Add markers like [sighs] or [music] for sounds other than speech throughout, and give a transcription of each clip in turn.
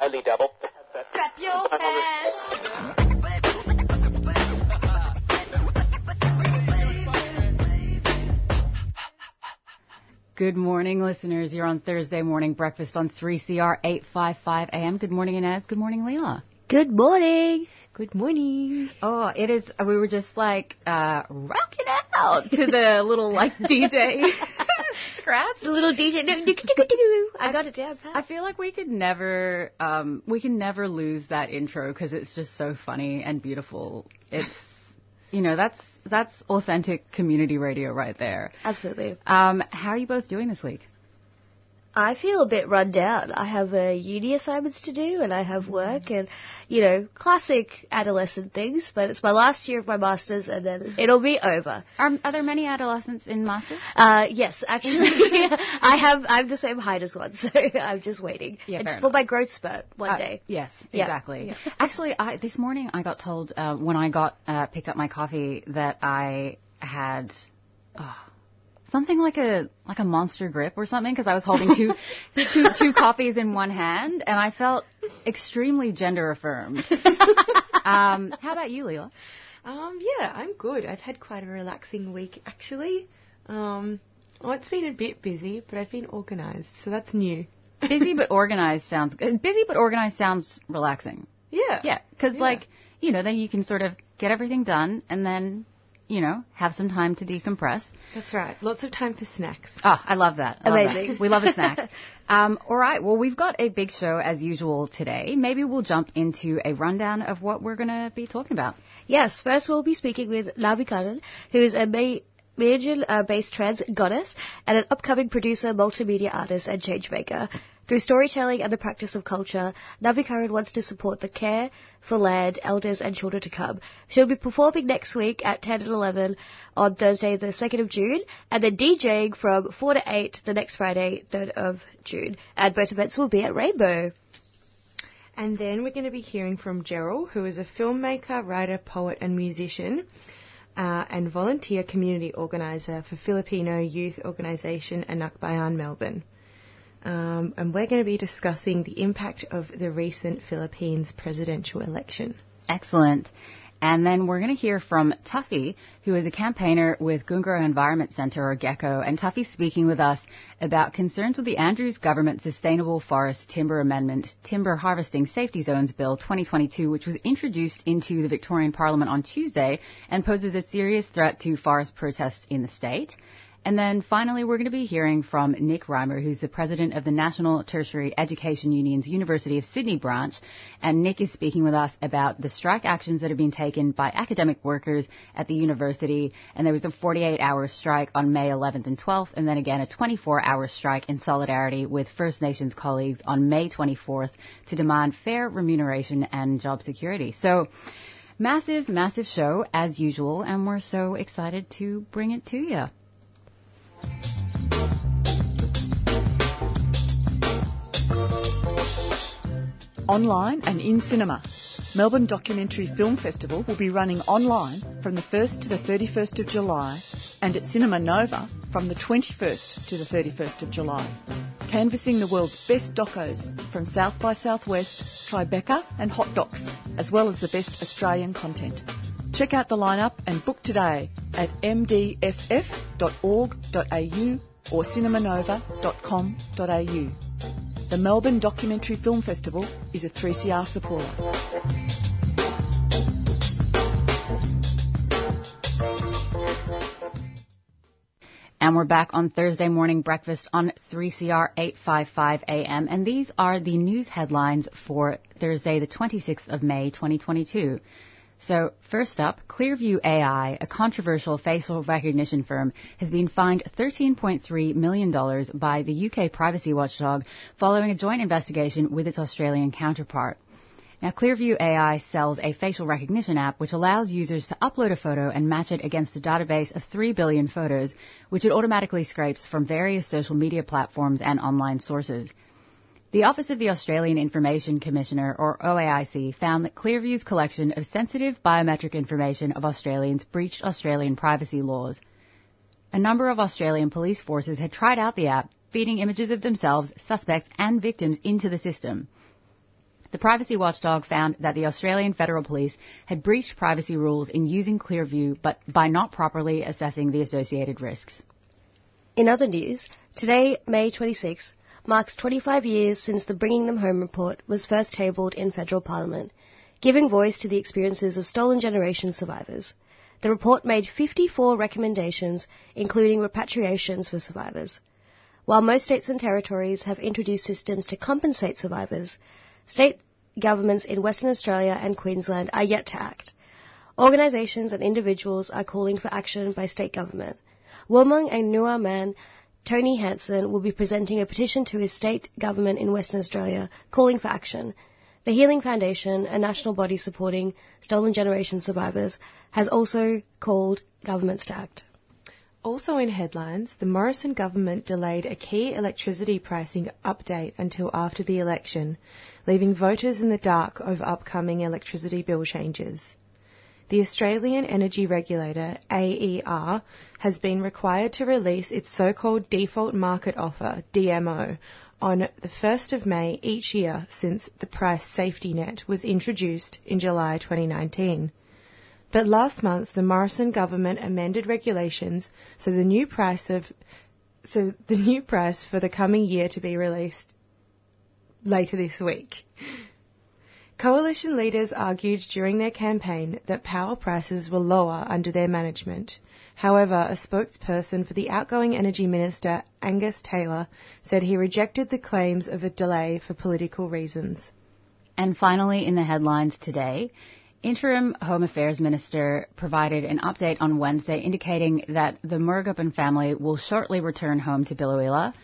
Only double. Clap your [laughs] hands. Good morning, listeners. You're on Thursday morning breakfast on 3CR 855 AM. Good morning, Inez. Good morning, Leela. Good morning. Good morning. Oh, it is. We were just like uh, rocking out to the little like [laughs] DJ scratch. The little DJ. I got it down I feel like we could never, um, we can never lose that intro because it's just so funny and beautiful. It's, you know, that's that's authentic community radio right there. Absolutely. Um, how are you both doing this week? I feel a bit run down. I have uh, uni assignments to do and I have work and, you know, classic adolescent things, but it's my last year of my master's and then it'll be over. Are, are there many adolescents in masters? Uh, yes, actually, [laughs] I have, I'm the same height as one, [laughs] so I'm just waiting. Yeah, it's for my growth spurt one Uh, day. Yes, Yeah. exactly. [laughs] Actually, I, this morning I got told uh, when I got uh, picked up my coffee that I had oh, something like a like a monster grip or something because I was holding two, [laughs] two two coffees in one hand and I felt extremely gender affirmed. [laughs] um, how about you, Leela? Um, yeah, I'm good. I've had quite a relaxing week, actually. Um, oh, it's been a bit busy, but I've been organised, so that's new. Busy but [laughs] organized sounds good. Busy but organized sounds relaxing. Yeah. Yeah, because Yeah. like you know, then you can sort of get everything done and then you know have some time to decompress. That's right. Lots of time for snacks. Oh, I love that. I love Amazing. that. We love a snack. [laughs] um, all right. Well, we've got a big show as usual today. Maybe we'll jump into a rundown of what we're going to be talking about. Yes, first we'll be speaking with Navi Karan, who is a May- Meanjin-based trans goddess and an upcoming producer, multimedia artist, and changemaker. Through storytelling and the practice of culture, Navi Karan wants to support the care for land, elders, and children to come. She'll be performing next week at 10 and 11 on Thursday, the 2nd of June, and then DJing from 4 to 8 the next Friday, 3rd of June. And both events will be at Rainbow. And then we're going to be hearing from Gerald, who is a filmmaker, writer, poet, and musician, uh, and volunteer community organizer for Filipino youth organisation Anak Bayan Melbourne. Um, and we're going to be discussing the impact of the recent Philippines presidential election. Excellent. And then we're going to hear from Tuffy, who is a campaigner with Goongerah Environment Centre, or GECO, and Tuffy's speaking with us about concerns with the Andrews Government Sustainable Forest Timber Amendment Timber Harvesting Safety Zones Bill 2022, which was introduced into the Victorian Parliament on Tuesday and poses a serious threat to forest protests in the state. And then finally, we're going to be hearing from Nick Reimer, who's the president of the National Tertiary Education Union's University of Sydney branch. And Nick is speaking with us about the strike actions that have been taken by academic workers at the university. And there was a 48 hour strike on May 11th and 12th, and then again a 24 hour strike in solidarity with First Nations colleagues on May 24th to demand fair remuneration and job security. So, massive, massive show as usual, and we're so excited to bring it to you. Online and in cinema. Melbourne Documentary Film Festival will be running online from the 1st to the 31st of July and at Cinema Nova from the 21st to the 31st of July. Canvassing the world's best docos from South by Southwest, Tribeca and Hot Docs, as well as the best Australian content. Check out the lineup and book today at mdff.org.au or cinemanova.com.au. The Melbourne Documentary Film Festival is a 3CR supporter. And we're back on Thursday morning breakfast on 3CR 855 AM. And these are the news headlines for Thursday, the 26th of May, 2022. So, first up, Clearview AI, a controversial facial recognition firm, has been fined $13.3 million by the UK privacy watchdog following a joint investigation with its Australian counterpart. Now, Clearview AI sells a facial recognition app which allows users to upload a photo and match it against a database of 3 billion photos, which it automatically scrapes from various social media platforms and online sources. The Office of the Australian Information Commissioner, or OAIC, found that Clearview's collection of sensitive biometric information of Australians breached Australian privacy laws. A number of Australian police forces had tried out the app, feeding images of themselves, suspects, and victims into the system. The privacy watchdog found that the Australian Federal Police had breached privacy rules in using Clearview, but by not properly assessing the associated risks. In other news, today, May 26, marks 25 years since the Bringing Them Home report was first tabled in federal parliament, giving voice to the experiences of stolen generation survivors. The report made 54 recommendations, including repatriations for survivors. While most states and territories have introduced systems to compensate survivors, state governments in Western Australia and Queensland are yet to act. Organisations and individuals are calling for action by state government. Womong and Nua man Tony Hanson will be presenting a petition to his state government in Western Australia calling for action. The Healing Foundation, a national body supporting stolen generation survivors, has also called governments to act. Also in headlines, the Morrison government delayed a key electricity pricing update until after the election, leaving voters in the dark over upcoming electricity bill changes. The Australian Energy Regulator, AER, has been required to release its so-called default market offer, DMO, on the 1st of May each year since the price safety net was introduced in July 2019. But last month, the Morrison government amended regulations so the new price of so the new price for the coming year to be released later this week. Coalition leaders argued during their campaign that power prices were lower under their management. However, a spokesperson for the outgoing Energy Minister, Angus Taylor, said he rejected the claims of a delay for political reasons. And finally, in the headlines today, Interim Home Affairs Minister provided an update on Wednesday indicating that the Murugappan family will shortly return home to Biloela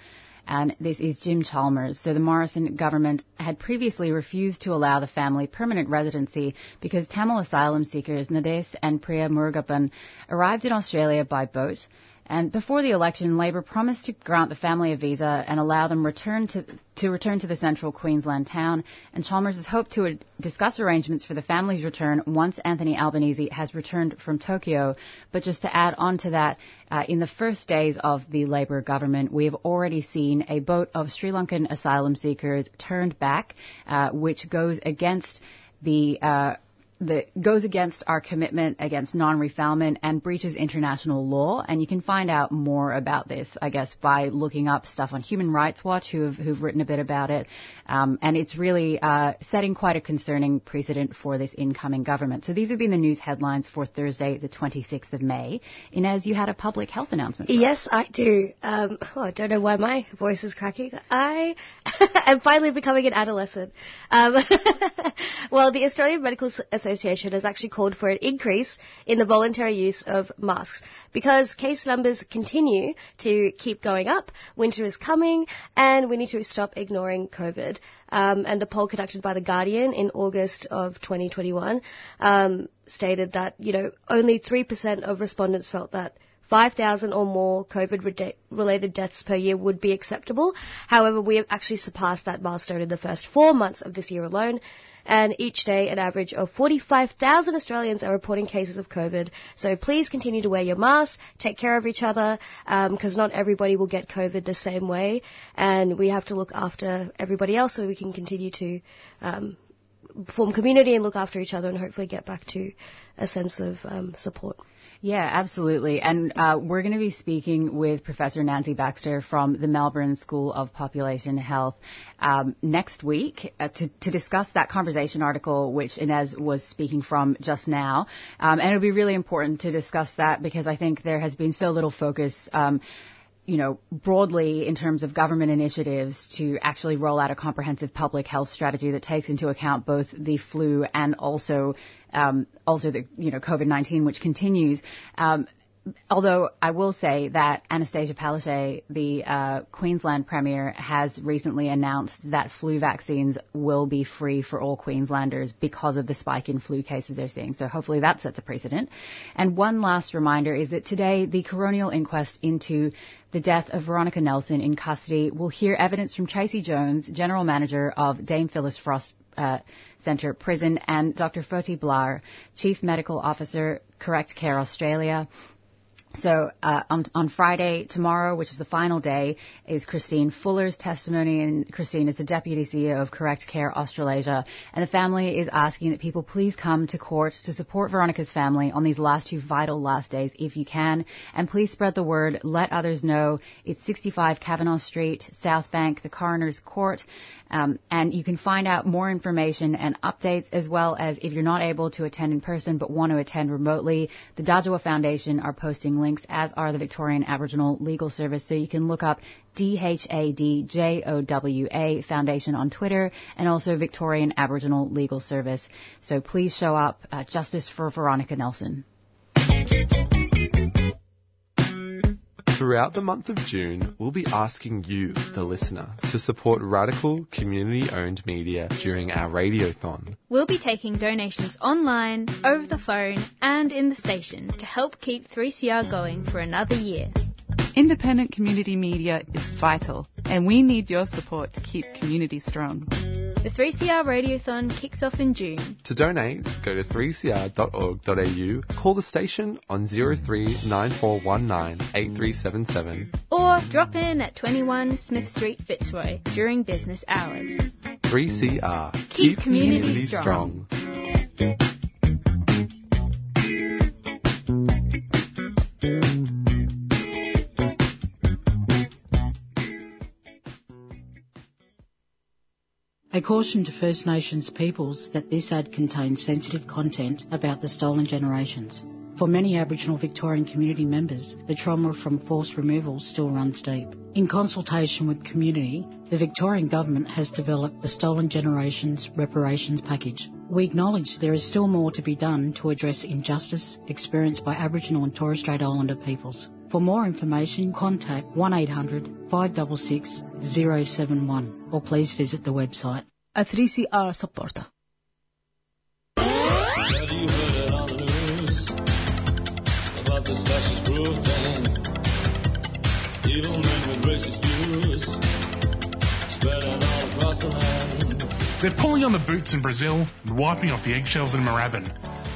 and this is Jim Chalmers. So the Morrison government had previously refused to allow the family permanent residency because Tamil asylum seekers Nadesh and Priya Murugappan arrived in Australia by boat and before the election, Labor promised to grant the family a visa and allow them return to, to return to the central Queensland town. And Chalmers has hoped to discuss arrangements for the family's return once Anthony Albanese has returned from Tokyo. But just to add on to that, uh, in the first days of the Labor government, we have already seen a boat of Sri Lankan asylum seekers turned back, uh, which goes against the uh, that goes against our commitment against non-refoulement and breaches international law. And you can find out more about this, I guess, by looking up stuff on Human Rights Watch, who have who've written a bit about it. Um, and it's really uh, setting quite a concerning precedent for this incoming government. So these have been the news headlines for Thursday, the 26th of May. Inez, you had a public health announcement. Yes, I do. Um, oh, I don't know why my voice is cracking. I [laughs] am finally becoming an adolescent. Um, [laughs] well, the Australian Medical Association Association has actually called for an increase in the voluntary use of masks because case numbers continue to keep going up. Winter is coming, and we need to stop ignoring COVID. Um, and the poll conducted by the Guardian in August of 2021 um, stated that you know only three percent of respondents felt that 5,000 or more COVID related deaths per year would be acceptable. However, we have actually surpassed that milestone in the first four months of this year alone and each day an average of 45,000 Australians are reporting cases of COVID. So please continue to wear your mask, take care of each other, because um, not everybody will get COVID the same way, and we have to look after everybody else so we can continue to um, form community and look after each other and hopefully get back to a sense of um, support. Yeah, absolutely. And uh, we're going to be speaking with Professor Nancy Baxter from the Melbourne School of Population Health um, next week uh, to, to, discuss that conversation article which Inez was speaking from just now. Um, and it'll be really important to discuss that because I think there has been so little focus. Um, you know, broadly in terms of government initiatives to actually roll out a comprehensive public health strategy that takes into account both the flu and also um, also the you know COVID-19, which continues. Um, although I will say that Annastacia Palaszczuk, the uh, Queensland Premier, has recently announced that flu vaccines will be free for all Queenslanders because of the spike in flu cases they're seeing. So hopefully that sets a precedent. And one last reminder is that today the coronial inquest into the death of Veronica Nelson in custody will hear evidence from Tracy Jones, General Manager of Dame Phyllis Frost uh, Centre Prison, and Dr. Foti Blar, Chief Medical Officer, Correct Care Australia. So uh, on, on, Friday, tomorrow, which is the final day, is Christine Fuller's testimony, and Christine is the Deputy CEO of Correct Care Australasia, and the family is asking that people please come to court to support Veronica's family on these last two vital last days if you can, and please spread the word, let others know. It's 65 Kavanagh Street, South Bank, the Coroner's Court, um, and you can find out more information and updates as well as if you're not able to attend in person but want to attend remotely, the Dhadjowa Foundation are posting links, as are the Victorian Aboriginal Legal Service. So you can look up DHADJOWA Foundation on Twitter and also Victorian Aboriginal Legal Service. So please show up. Uh, justice for Veronica Nelson. Throughout the month of June, we'll be asking you, the listener, to support radical, community owned media during our radiothon. We'll be taking donations online, over the phone, and in the station to help keep 3CR going for another year. Independent community media is vital, and we need your support to keep community strong. The 3CR Radiothon kicks off in June. To donate, go to 3cr.org.au, call the station on 0394198377, or drop in at 21 Smith Street, Fitzroy during business hours. 3CR. Keep, Keep community, community, strong. strong. I caution to First Nations peoples that this ad contains sensitive content about the stolen generations. For many Aboriginal Victorian community members, the trauma from forced removal still runs deep. In consultation with community, the Victorian Government has developed the Stolen Generations Reparations Package. We acknowledge there is still more to be done to address injustice experienced by Aboriginal and Torres Strait Islander peoples. For more information, contact 1800 566 071 or please visit the website. A 3CR supporter. They're pulling on the boots in Brazil and wiping off the eggshells in Moorabbin.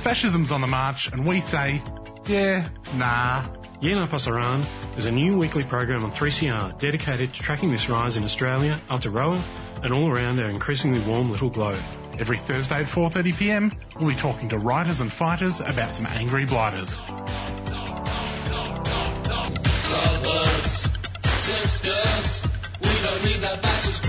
Fascism's on the march, and we say, yeah, nah. Yeah Nah Pasaran is a new weekly program on 3CR dedicated to tracking this rise in Australia, Aotearoa, and all around our increasingly warm little globe. Every Thursday at 4.30pm, we'll be talking to writers and fighters about some angry blighters. Brothers, sisters, we don't need that fascist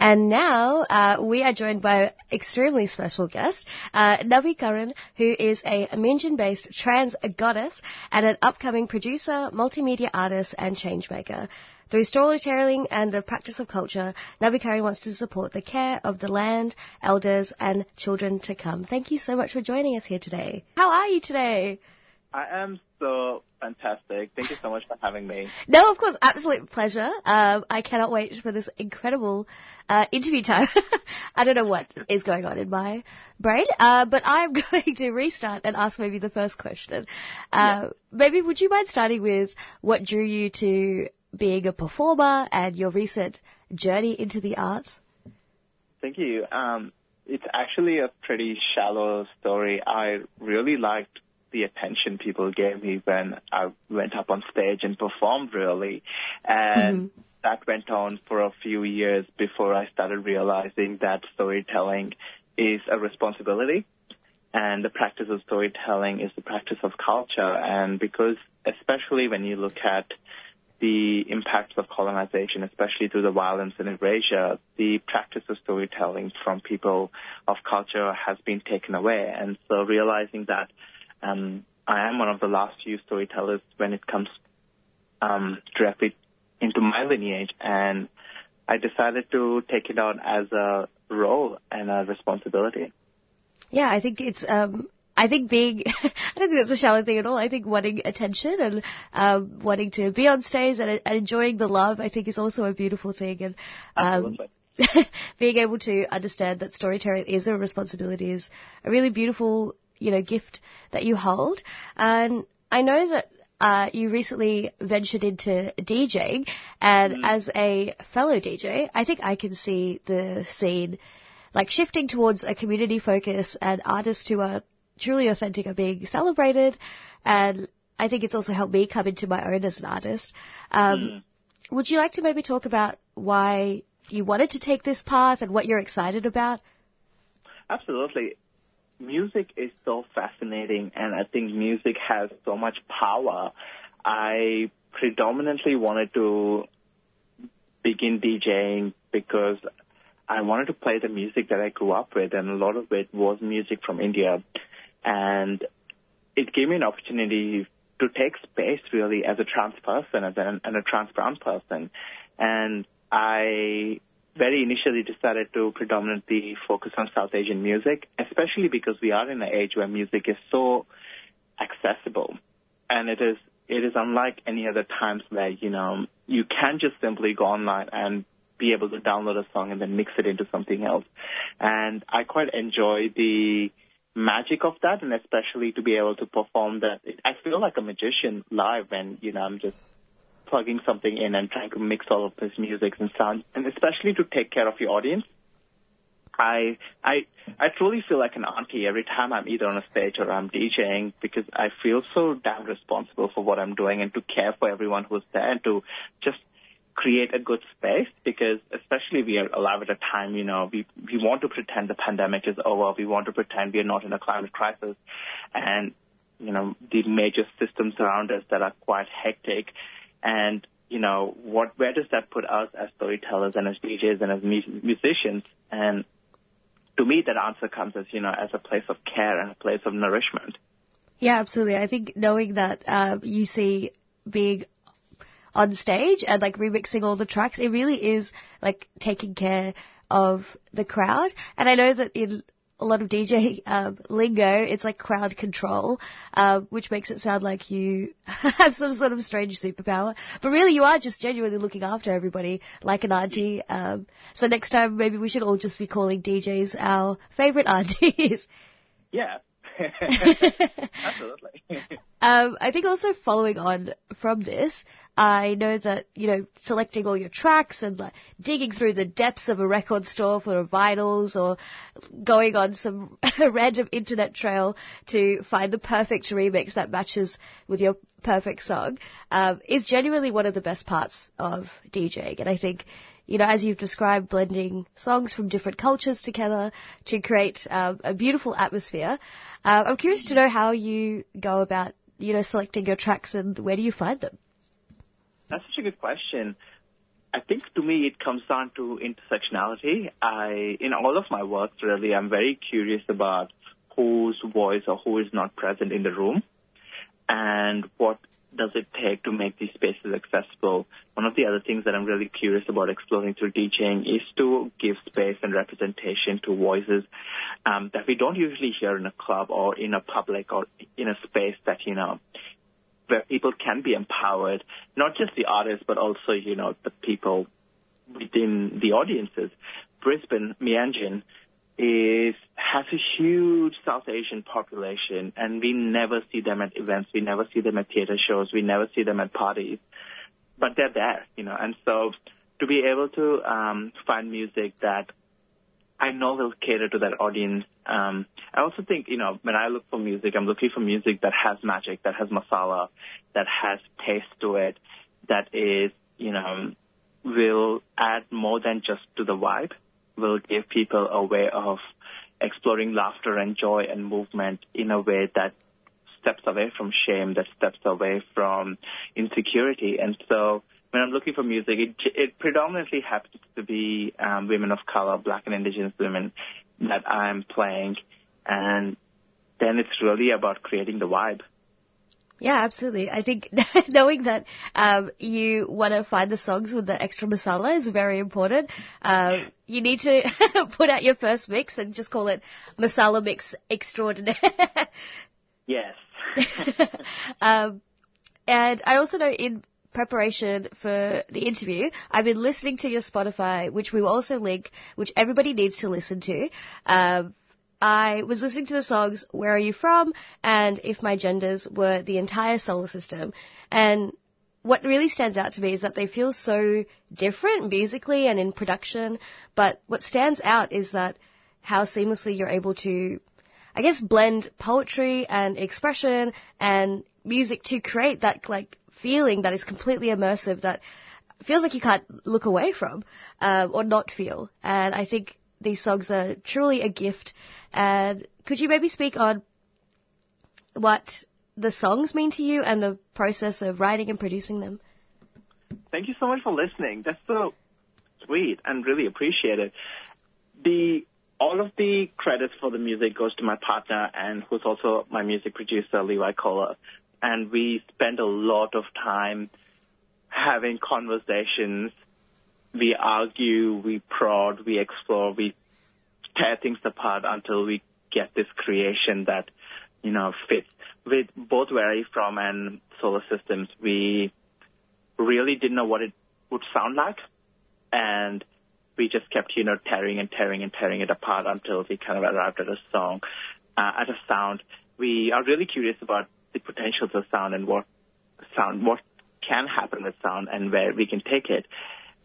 And now uh, we are joined by an extremely special guest, uh, Navi Karan, who is a Meanjin-based trans goddess and an upcoming producer, multimedia artist, and changemaker. Through storytelling and the practice of culture, Navi Karan wants to support the care of the land, elders, and children to come. Thank you so much for joining us here today. How are you today? I am so fantastic. Thank you so much for having me. No, of course, absolute pleasure. Um, I cannot wait for this incredible uh, interview time. [laughs] I don't know what is going on in my brain, uh, but I'm [laughs] going to restart and ask maybe the first question. Uh, yeah. Maybe would you mind starting with what drew you to being a performer and your recent journey into the arts? Thank you. Um, it's actually a pretty shallow story. I really liked the attention people gave me when I went up on stage and performed really. And mm-hmm. that went on for a few years before I started realizing that storytelling is a responsibility and the practice of storytelling is the practice of culture. And because, especially when you look at the impacts of colonization, especially through the violence and erasure, the practice of storytelling from people of culture has been taken away. And so realizing that um, I am one of the last few storytellers when it comes um, directly into my lineage, and I decided to take it on as a role and a responsibility. Yeah, I think it's. Um, I think being, [laughs] I don't think that's a shallow thing at all. I think wanting attention and um, wanting to be on stage and, and enjoying the love, I think is also a beautiful thing. And um, [laughs] being able to understand that storytelling is a responsibility is a really beautiful, you know, gift that you hold. And I know that uh, you recently ventured into DJing, and Mm-hmm. as a fellow DJ, I think I can see the scene like shifting towards a community focus and artists who are truly authentic are being celebrated. And I think it's also helped me come into my own as an artist. Um, Would you like to maybe talk about why you wanted to take this path and what you're excited about? Absolutely. Music is so fascinating, and I think music has so much power. I predominantly wanted to begin DJing because I wanted to play the music that I grew up with, and a lot of it was music from India. And it gave me an opportunity to take space really as a trans person as an, and a trans brown person. And I very initially decided to predominantly focus on South Asian music, especially because we are in an age where music is so accessible. And it is it is unlike any other times where, you know, you can just simply go online and be able to download a song and then mix it into something else. And I quite enjoy the magic of that and especially to be able to perform that. I feel like a magician live when, you know, I'm just plugging something in and trying to mix all of this music and sound and especially to take care of your audience. I I I truly feel like an auntie every time I'm either on a stage or I'm DJing because I feel so damn responsible for what I'm doing and to care for everyone who's there and to just create a good space because especially we are alive at a time, you know, we we want to pretend the pandemic is over, we want to pretend we are not in a climate crisis and you know, the major systems around us that are quite hectic and you know, what where does that put us as storytellers and as DJs and as musicians and to me, that answer comes as you know as a place of care and a place of nourishment. Yeah, absolutely. I think knowing that um, you see being on stage and like remixing all the tracks, it really is like taking care of the crowd. And I know that in a lot of DJ um, lingo, it's like crowd control, uh, which makes it sound like you [laughs] have some sort of strange superpower. But really, you are just genuinely looking after everybody like an auntie. Um, so next time, maybe we should all just be calling DJs our favorite aunties. Yeah. Absolutely. [laughs] Um, I think also following on from this, I know that, you know, selecting all your tracks and like digging through the depths of a record store for vinyls or going on some [laughs] random internet trail to find the perfect remix that matches with your perfect song, um, is genuinely one of the best parts of DJing. And I think, you know, as you've described, blending songs from different cultures together to create um, a beautiful atmosphere. Uh, I'm curious to know how you go about, you know, selecting your tracks and where do you find them? That's such a good question. I think to me it comes down to intersectionality. I, in all of my work, really, I'm very curious about whose voice or who is not present in the room, and what does it take to make these spaces accessible. One of the other things that I'm really curious about exploring through DJing is to give space and representation to voices um, that we don't usually hear in a club or in a public or in a space that you know where people can be empowered, not just the artists, but also, you know, the people within the audiences. Brisbane, Meanjin, is has a huge South Asian population, and we never see them at events. We never see them at theater shows. We never see them at parties, but they're there, you know. And so, to be able to um, find music that I know will cater to that audience. Um, I also think, you know, when I look for music, I'm looking for music that has magic, that has masala, that has taste to it, that is, you know, will add more than just to the vibe, will give people a way of exploring laughter and joy and movement in a way that steps away from shame, that steps away from insecurity. And so when I'm looking for music, it, it predominantly happens to be um, women of color, black and indigenous women that I'm playing. And then it's really about creating the vibe. Yeah, absolutely. I think [laughs] knowing that um, you want to find the songs with the extra masala is very important. Um, you need to [laughs] put out your first mix and just call it masala mix extraordinaire. [laughs] Yes. um, and I also know in preparation for the interview, I've been listening to your Spotify, which we will also link, which everybody needs to listen to. Um, I was listening to the songs Where Are You From and If My Genders were the entire solar system. And what really stands out to me is that they feel so different musically and in production, but what stands out is that how seamlessly you're able to, I guess, blend poetry and expression and music to create that like feeling that is completely immersive that feels like you can't look away from um, or not feel. And I think these songs are truly a gift. And could you maybe speak on what the songs mean to you and the process of writing and producing them? Thank you so much for listening. That's so sweet and really appreciate it. The all of the credits for the music goes to my partner and who's also my music producer, Levi Kohler. And we spend a lot of time having conversations. We argue, we prod, we explore, we tear things apart until we get this creation that, you know, fits. With both You From and Solar Systems, we really didn't know what it would sound like. And we just kept, you know, tearing and tearing and tearing it apart until we kind of arrived at a song, uh, at a sound. We are really curious about the potentials of sound and what sound, what can happen with sound and where we can take it.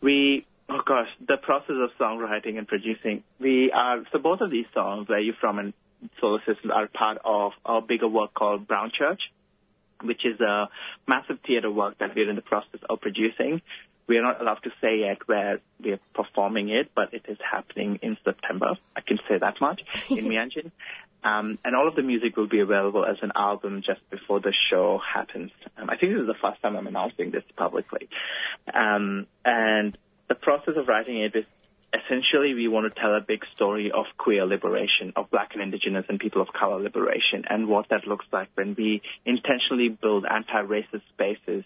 We, oh gosh, the process of songwriting and producing. We are, so both of these songs, Where You From and Solar Systems, are part of a bigger work called Brown Church, which is a massive theater work that we're in the process of producing. We are not allowed to say yet where we are performing it, but it is happening in September. I can say that much [laughs] in Meanjin. Um, and all of the music will be available as an album just before the show happens. Um, I think this is the first time I'm announcing this publicly. Um, and the process of writing it is essentially we want to tell a big story of queer liberation, of black and indigenous and people of color liberation, and what that looks like when we intentionally build anti-racist spaces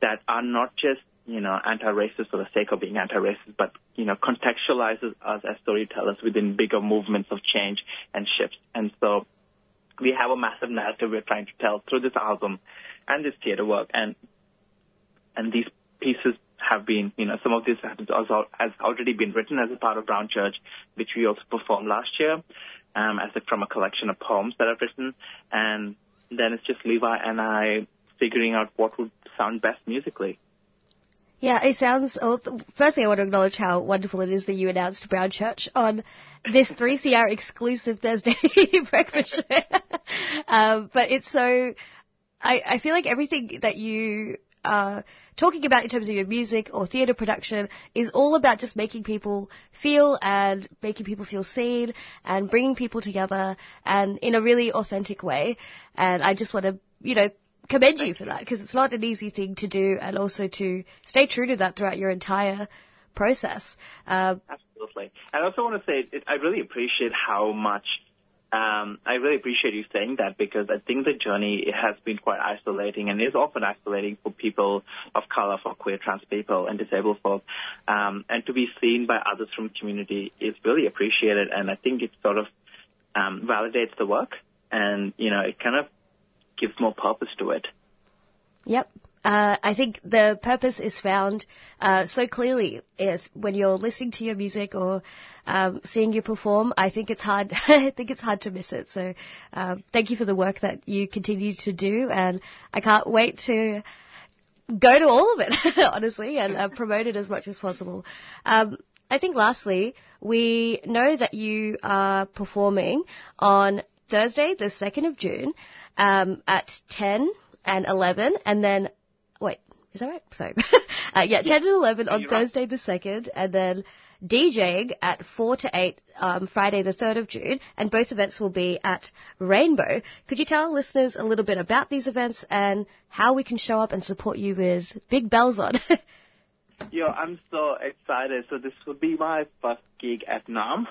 that are not just you know, anti-racist for the sake of being anti-racist, but, you know, contextualizes us as storytellers within bigger movements of change and shifts. And so we have a massive narrative we're trying to tell through this album and this theater work. And, and these pieces have been, you know, some of this has, has already been written as a part of Brown Church, which we also performed last year, um, as a, from a collection of poems that I've written. And then it's just Levi and I figuring out what would sound best musically. Yeah, it sounds. Oh, firstly, I want to acknowledge how wonderful it is that you announced Brown Church on this 3CR exclusive Thursday [laughs] breakfast show. [laughs] um, but it's so. I, I feel like everything that you are talking about in terms of your music or theatre production is all about just making people feel and making people feel seen and bringing people together and in a really authentic way. And I just want to, you know, commend you for that because it's not an easy thing to do and also to stay true to that throughout your entire process. Um, Absolutely. I also want to say it, I really appreciate how much um, I really appreciate you saying that because I think the journey it has been quite isolating and is often isolating for people of color, for queer, trans people, and disabled folks. Um, and to be seen by others from community is really appreciated, and I think it sort of um, validates the work, and you know it kind of gives more purpose to it. Yep. Uh, I think the purpose is found uh, so clearly is when you're listening to your music or um, seeing you perform. I think it's hard. [laughs] I think it's hard to miss it. So, uh, thank you for the work that you continue to do, and I can't wait to go to all of it, [laughs] honestly, and uh, promote it as much as possible. Um, I think lastly, we know that you are performing on Thursday, the 2nd of June, um, at 10 and 11, and then, wait, is that right? Sorry. [laughs] uh, yeah, 10 and 11 on Thursday the 2nd, and then DJing at 4 to 8 um, Friday the 3rd of June, and both events will be at Rainbow. Could you tell our listeners a little bit about these events and how we can show up and support you with big bells on? [laughs] Yo, I'm so excited. So this will be my first gig at Naarm.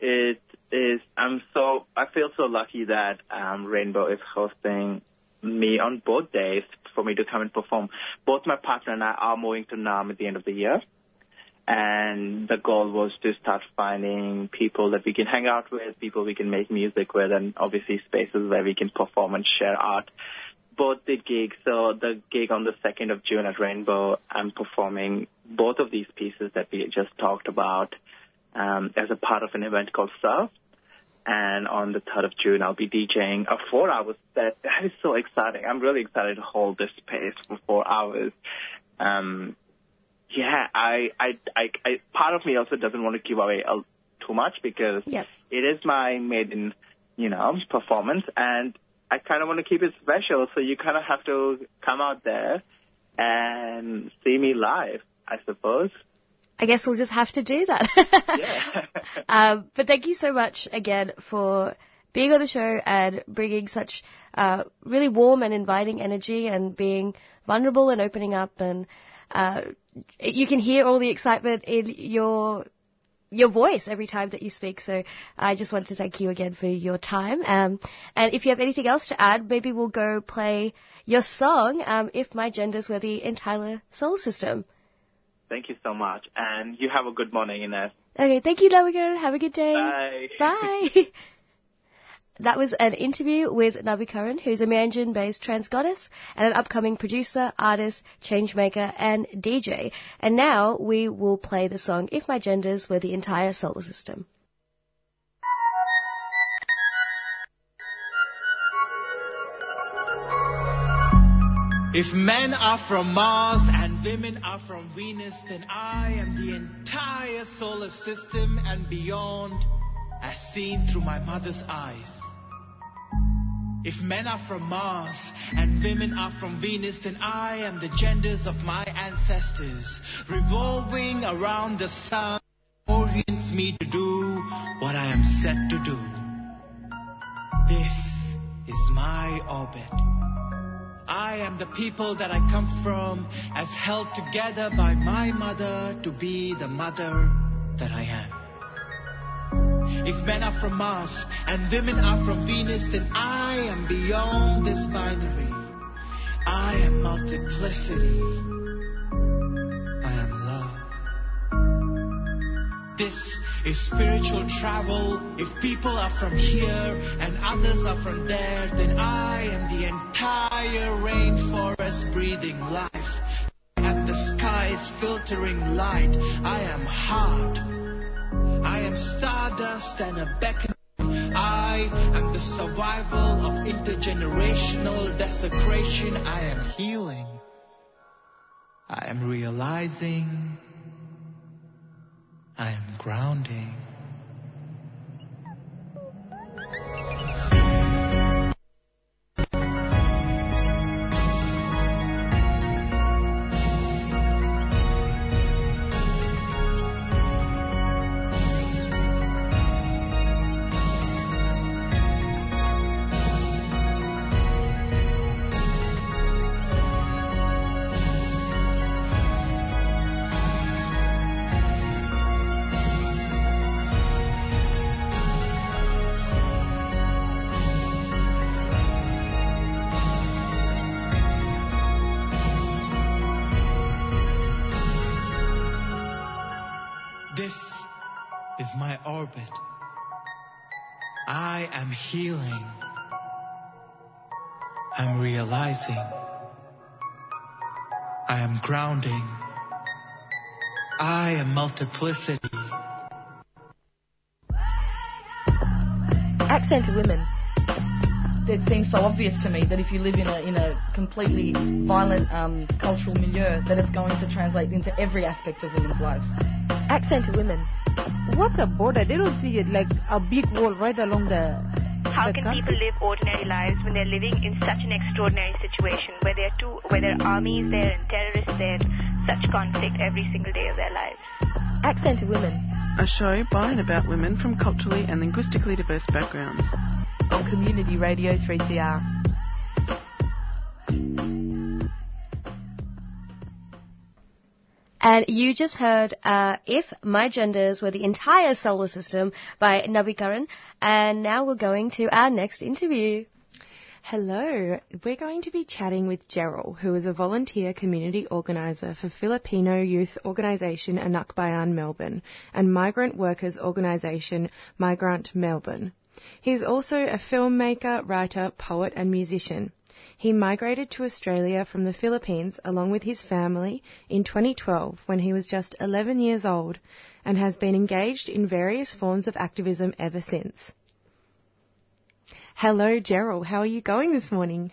It is, I'm so, I feel so lucky that um, Rainbow is hosting me on both days for me to come and perform. Both my partner and I are moving to Naarm at the end of the year. And the goal was to start finding people that we can hang out with, people we can make music with, and obviously spaces where we can perform and share art. Both the gigs, so the gig on the 2nd of June at Rainbow, I'm performing both of these pieces that we just talked about um, as a part of an event called Surf. And on the 3rd of June, I'll be DJing a four hour set. That is so exciting. I'm really excited to hold this space for four hours. Um, yeah, I, I, I, I, part of me also doesn't want to give away uh, too much because Yes. it is my maiden, you know, performance and I kind of want to keep it special. So you kind of have to come out there and see me live, I suppose. I guess we'll just have to do that. Yeah. [laughs] um, but thank you so much again for being on the show and bringing such uh, really warm and inviting energy and being vulnerable and opening up and uh, you can hear all the excitement in your your voice every time that you speak. So I just want to thank you again for your time. Um, and if you have anything else to add, maybe we'll go play your song, um, If My Genders Were the Entire Solar System. Thank you so much. And you have a good morning, Inez. Okay, thank you, Navigator. Have a good day. Bye. Bye. [laughs] that was an interview with Navi Karan, who's a Meanjin-based trans goddess and an upcoming producer, artist, changemaker, and DJ. And now we will play the song If My Genders Were the Entire Solar System. If men are from Mars and women are from Venus, then I am the entire solar system and beyond, as seen through my mother's eyes. If men are from Mars and women are from Venus, then I am the genders of my ancestors, revolving around the sun, orients me to do what I am set to do. This is my orbit. I am the people that I come from, as held together by my mother to be the mother that I am. If men are from Mars and women are from Venus, then I am beyond this binary. I am multiplicity. I am love. This is spiritual travel. If people are from here and others are from there, then I am the entire rainforest breathing life. And the sky's filtering light. I am heart. I am stardust and a beacon. I am the survival of intergenerational desecration. I am healing. I am realizing. I am grounding. Orbit. I am healing. I'm realizing. I am grounding. I am multiplicity. Accented women. It seems so obvious to me that if you live in a in a completely violent um, cultural milieu, that it's going to translate into every aspect of women's lives. Accented women. What's a border? They don't see it like a big wall right along the. How the can country. people live ordinary lives when they're living in such an extraordinary situation where there are two, where there are armies there and terrorists there, such conflict every single day of their lives? Accented women. A show by and about women from culturally and linguistically diverse backgrounds. On Community Radio 3CR. And you just heard uh, If My Genders Were the Entire Solar System by Navi Karan. And now we're going to our next interview. Hello, we're going to be chatting with Gerald, who is a volunteer community organiser for Filipino youth organisation Anak Bayan Melbourne and migrant workers organisation Migrante Melbourne. He's also a filmmaker, writer, poet, and musician. He migrated to Australia from the Philippines along with his family in 2012 when he was just 11 years old and has been engaged in various forms of activism ever since. Hello, Gerald. How are you going this morning?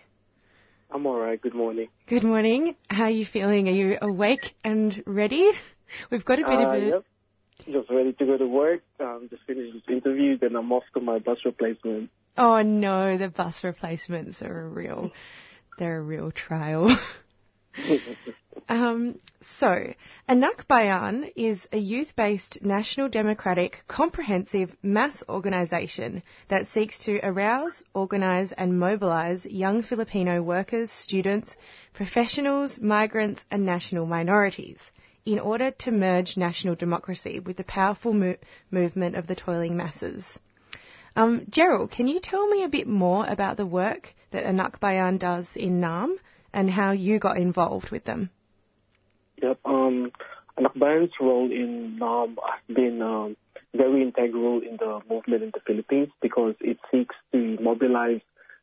I'm alright. Good morning. Good morning. How are you feeling? Are you awake and ready? We've got a bit uh, of a. Yep. Just ready to go to work. Um, just finished this interview. Then I'm off to my bus replacement. Oh no, the bus replacements are a real, they're a real trial. [laughs] um, so, Anak Bayan is a youth-based national democratic comprehensive mass organisation that seeks to arouse, organise and mobilise young Filipino workers, students, professionals, migrants and national minorities in order to merge national democracy with the powerful mo- movement of the toiling masses. Um, Gerald, can you tell me a bit more about the work that Anak Bayan does in Naarm and how you got involved with them? Yep. Um, Anak Bayan's role in Naarm has been um, very integral in the movement in the Philippines because it seeks to mobilize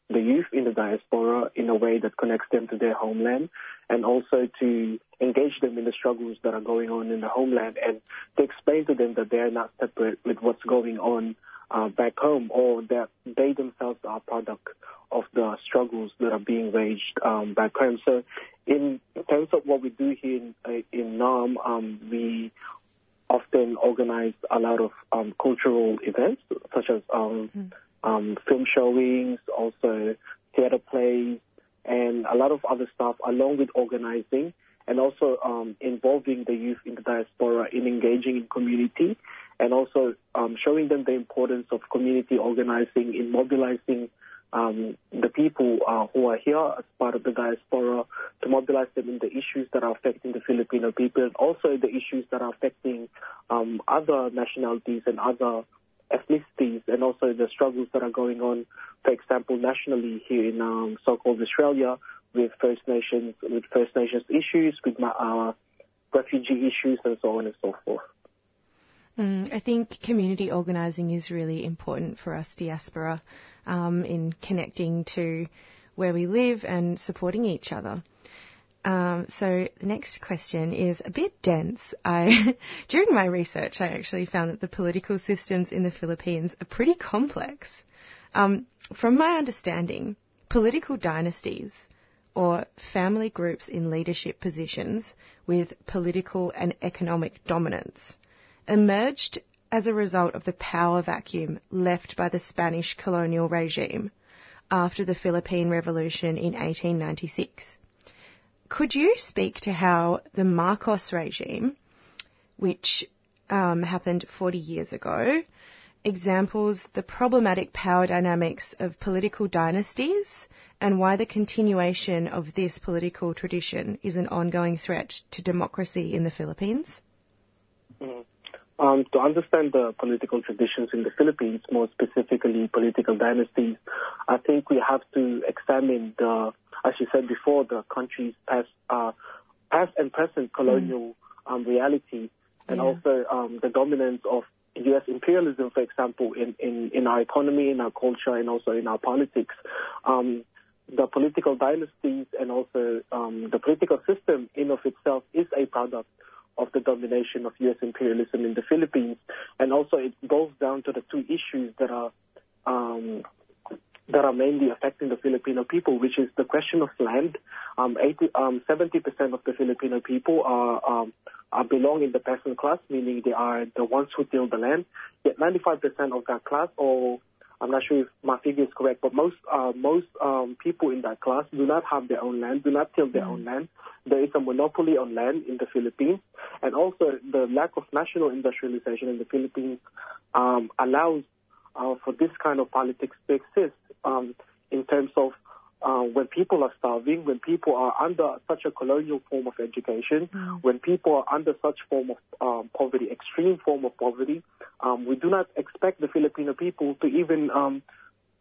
the youth in the diaspora in a way that connects them to their homeland and also to engage them in the struggles that are going on in the homeland and to explain to them that they're not separate with what's going on uh, back home or that they themselves are product of the struggles that are being waged um, back home. So in terms of what we do here in, uh, in Naarm, um, we often organize a lot of um, cultural events such as um, um, film showings, also theater plays, and a lot of other stuff, along with organizing and also um, involving the youth in the diaspora in engaging in community and also um, showing them the importance of community organizing in mobilizing um, the people uh, who are here as part of the diaspora to mobilize them in the issues that are affecting the Filipino people and also the issues that are affecting um, other nationalities and other ethnicities and also the struggles that are going on, for example, nationally here in um, so-called Australia with First Nations, with First Nations issues, with uh, refugee issues, and so on and so forth. Mm, I think community organising is really important for us diaspora um, in connecting to where we live and supporting each other. Um, so the next question is a bit dense. I, [laughs] during my research, I actually found that the political systems in the Philippines are pretty complex. Um, from my understanding, political dynasties or family groups in leadership positions with political and economic dominance emerged as a result of the power vacuum left by the Spanish colonial regime after the Philippine Revolution in 1896. Could you speak to how the Marcos regime, which um, happened 40 years ago, examples the problematic power dynamics of political dynasties and why the continuation of this political tradition is an ongoing threat to democracy in the Philippines? Mm. Um, to understand the political traditions in the Philippines, more specifically political dynasties, I think we have to examine the, as you said before, the country's past, uh, past and present colonial mm. um, reality, and Yeah. also um, the dominance of U.S. imperialism, for example, in, in, in our economy, in our culture, and also in our politics. Um, the political dynasties and also um, the political system in of itself is a product of the domination of U.S. imperialism in the Philippines, and also it boils down to the two issues that are um, that are mainly affecting the Filipino people, which is the question of land. Um, 80, um, 70% of the Filipino people are, um, are belong in the peasant class, meaning they are the ones who till the land. Yet 95% of that class, or I'm not sure if my figure is correct, but most uh, most um, people in that class do not have their own land, do not till their own land. There is a monopoly on land in the Philippines, and also the lack of national industrialization in the Philippines um, allows uh, for this kind of politics to exist um, in terms of uh, when people are starving, when people are under such a colonial form of education, when people are under such form of um, poverty, extreme form of poverty, um, we do not expect the Filipino people to even um,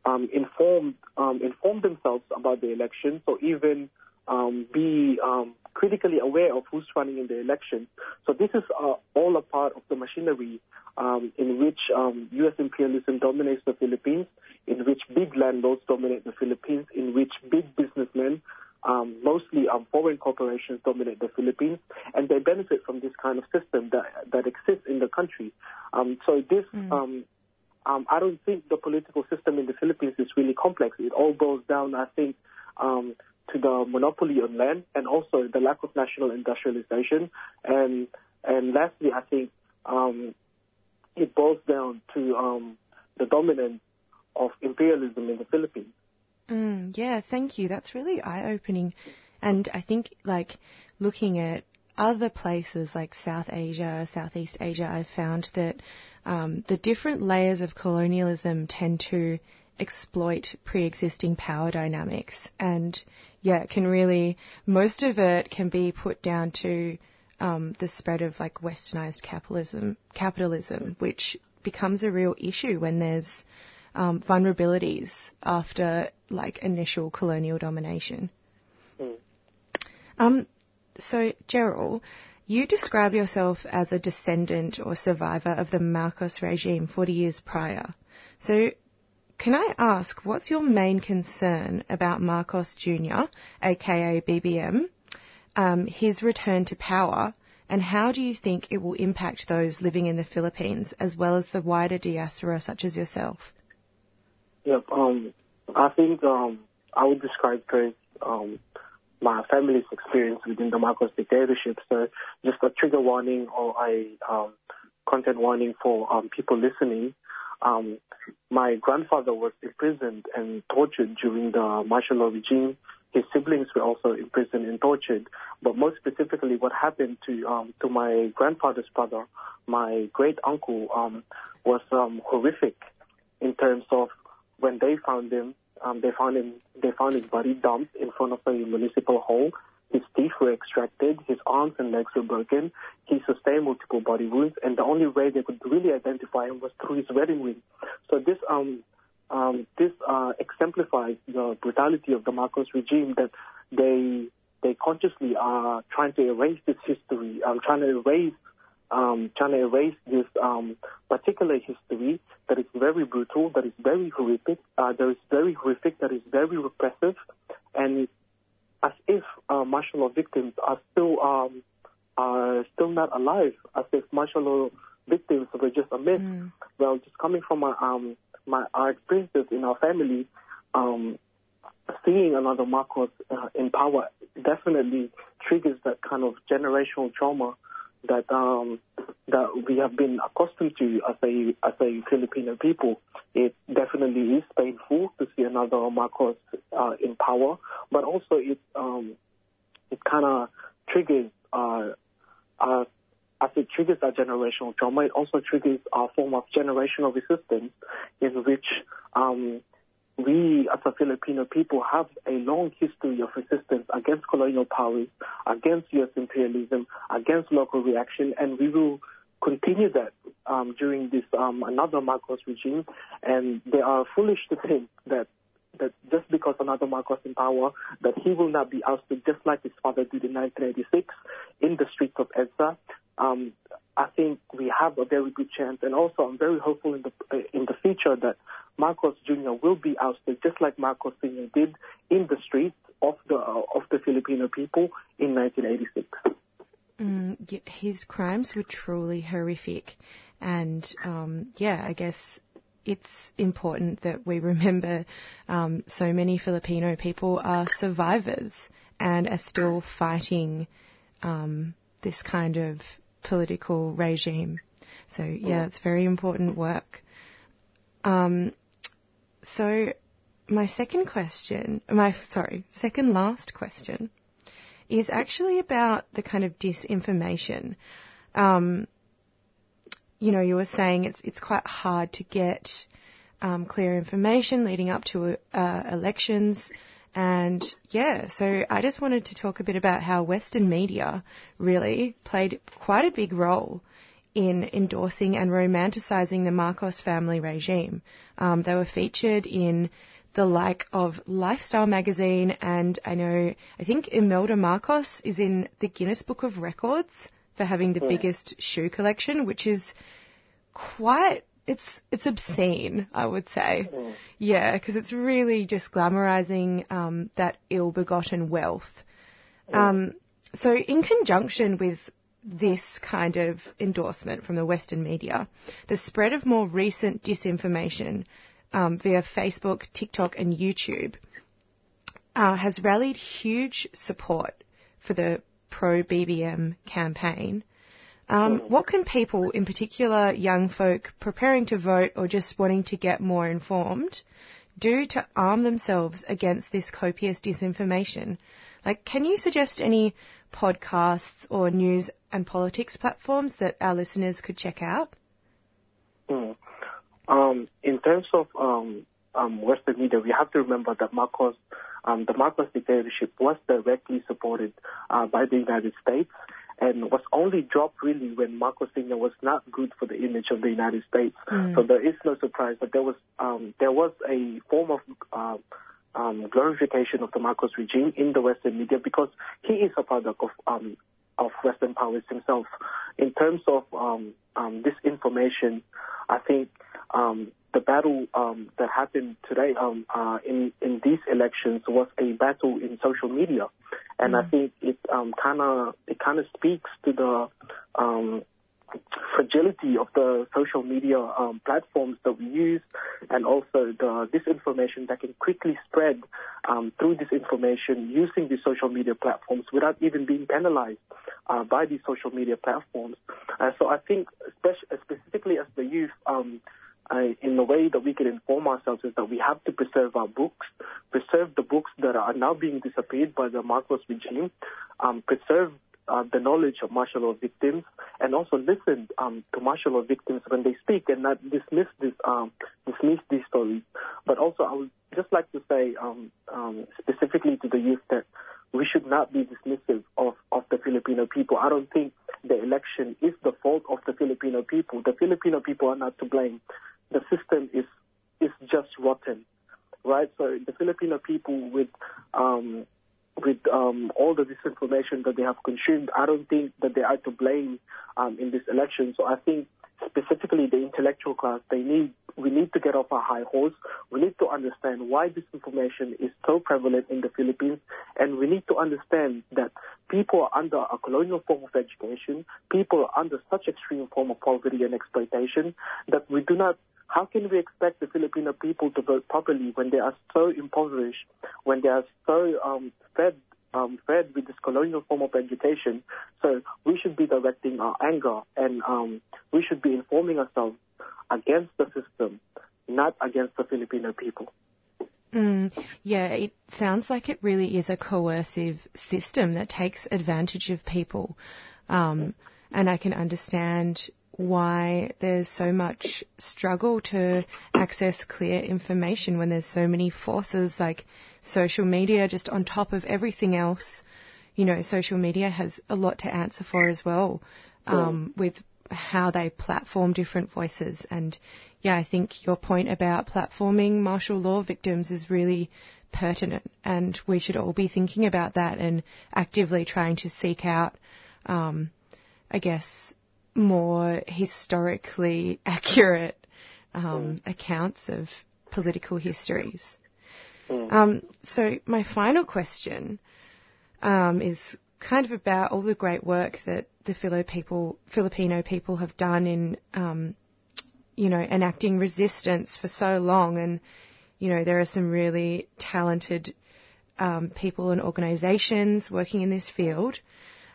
um, inform um, inform themselves about the election. So even um, be um, critically aware of who's running in the election. So this is uh, all a part of the machinery um, in which um, U.S. imperialism dominates the Philippines, in which big landlords dominate the Philippines, in which big businessmen, um, mostly um, foreign corporations, dominate the Philippines, and they benefit from this kind of system that that exists in the country. Um, so this. Um, um, I don't think the political system in the Philippines is really complex. It all boils down, I think, um, to the monopoly on land and also the lack of national industrialization. And and lastly, I think um, it boils down to um, the dominance of imperialism in the Philippines. Mm, yeah, thank you. That's really eye opening. And I think, like, looking at other places like South Asia, Southeast Asia, I've found that um, the different layers of colonialism tend to exploit pre-existing power dynamics and yeah it can really most of it can be put down to um, the spread of like westernized capitalism capitalism which becomes a real issue when there's um, vulnerabilities after like initial colonial domination Mm. um, so Gerald you describe yourself as a descendant or survivor of the Marcos regime 40 years prior. So, can I ask, what's your main concern about Marcos Jr., aka BBM, um, his return to power, and how do you think it will impact those living in the Philippines as well as the wider diaspora such as yourself? Yep. Um, I think um, I would describe first um, my family's experience within the Marcos dictatorship. So just a trigger warning or a um, content warning for um, people listening. Um, my grandfather was imprisoned and tortured during the martial law regime. His siblings were also imprisoned and tortured. But most specifically, what happened to um, to my grandfather's brother, my great uncle, um, was um, horrific in terms of when they found him, um, they found him, they found his body dumped in front of a municipal hall. His teeth were extracted, his arms and legs were broken. He sustained multiple body wounds, and the only way they could really identify him was through his wedding ring. So this um, um, this uh, exemplifies the brutality of the Marcos regime that they they consciously are trying to erase this history, um, trying to erase um, trying to erase this um, particular history that is very brutal, that is very horrific, uh, that is very horrific, that is very repressive, and as if uh, martial law victims are still um, are still not alive, as if martial law victims were just a myth. Well, just coming from my um, my our experiences in our family, um, seeing another Marcos uh, in power definitely triggers that kind of generational trauma that um, that we have been accustomed to as a as a Filipino people. It definitely is painful to see another Marcos uh, in power, but also it um, it kind of triggers uh, uh, as it triggers our generational trauma. It also triggers a form of generational resistance in which um, we as a Filipino people have a long history of resistance against colonial powers, against U.S. imperialism, against local reaction, and we will continue that um, during this um, another Marcos regime. And they are foolish to think that that just because another Marcos in power, that he will not be ousted just like his father did in 1986 in the streets of Edsa. Um, I think we have a very good chance, and also I'm very hopeful in the uh, in the future that Marcos Jr. will be ousted just like Marcos Sr. did in the streets of the uh, of the Filipino people in 1986. Mm, his crimes were truly horrific, and um, yeah, I guess it's important that we remember um, so many Filipino people are survivors and are still fighting um, this kind of political regime. So yeah, it's very important work. Um, so my second question, my sorry, second last question is actually about the kind of disinformation. Um, you know, you were saying it's it's quite hard to get um, clear information leading up to uh, elections, and yeah, so I just wanted to talk a bit about how Western media really played quite a big role in endorsing and romanticising the Marcos family regime. Um, they were featured in the like of Lifestyle magazine, and I know, I think Imelda Marcos is in the Guinness Book of Records for having the Yeah. biggest shoe collection, which is quite. It's it's obscene, I would say. Yeah, because it's really just glamorizing um, that ill-begotten wealth. Um, so, in conjunction with this kind of endorsement from the Western media, the spread of more recent disinformation um, via Facebook, TikTok, and YouTube uh, has rallied huge support for the pro BBM campaign. Um, what can people, in particular young folk preparing to vote or just wanting to get more informed, do to arm themselves against this copious disinformation? Like, can you suggest any podcasts or news and politics platforms that our listeners could check out? Mm. Um, in terms of um, um, Western media, we have to remember that Marcos, um, the Marcos dictatorship was directly supported uh, by the United States and was only dropped really when Marcos Sr. was not good for the image of the United States. Mm. So there is no surprise that there was um, there was a form of uh, um, glorification of the Marcos regime in the Western media because he is a product of um, of Western powers himself. In terms of um, um, this information, I think um, the battle um, that happened today um, uh, in in these elections was a battle in social media, and I think it kind of it kind of speaks to the um, fragility of the social media um, platforms that we use, and also the disinformation that can quickly spread um, through disinformation using these social media platforms without even being penalized uh, by these social media platforms. Uh, so I think, spec- specifically as the youth, um, uh, in the way that we can inform ourselves is that we have to preserve our books, preserve the books that are now being disappeared by the Marcos regime, um, preserve uh, the knowledge of martial law victims, and also listen um, to martial law victims when they speak and not dismiss this um, dismiss these stories. But also, I would just like to say um, um, specifically to the youth that we should not be dismissive of, of the Filipino people. I don't think the election is the fault of the Filipino people. The Filipino people are not to blame. The system is is just rotten, right? So the Filipino people with um, with um, all the disinformation that they have consumed, I don't think that they are to blame um, in this election. So I think specifically the intellectual class, they need we need to get off our high horse. We need to understand why disinformation is so prevalent in the Philippines, and we need to understand that people are under a colonial form of education. People are under such extreme form of poverty and exploitation that we do not how can we expect the Filipino people to vote properly when they are so impoverished, when they are so um, fed um, fed with this colonial form of education? So we should be directing our anger and um, we should be informing ourselves against the system, not against the Filipino people. Mm, yeah, it sounds like it really is a coercive system that takes advantage of people. Um, and I can understand why there's so much struggle to access clear information when there's so many forces like social media just on top of everything else. You know, social media has a lot to answer for as well um, with how they platform different voices. And yeah, I think your point about platforming martial law victims is really pertinent, and we should all be thinking about that and actively trying to seek out, um, I guess, more historically accurate um, accounts of political histories. Um, so my final question um, is kind of about all the great work that the Filo people, Filipino people have done in, um, you know, enacting resistance for so long, and you know there are some really talented um, people and organisations working in this field.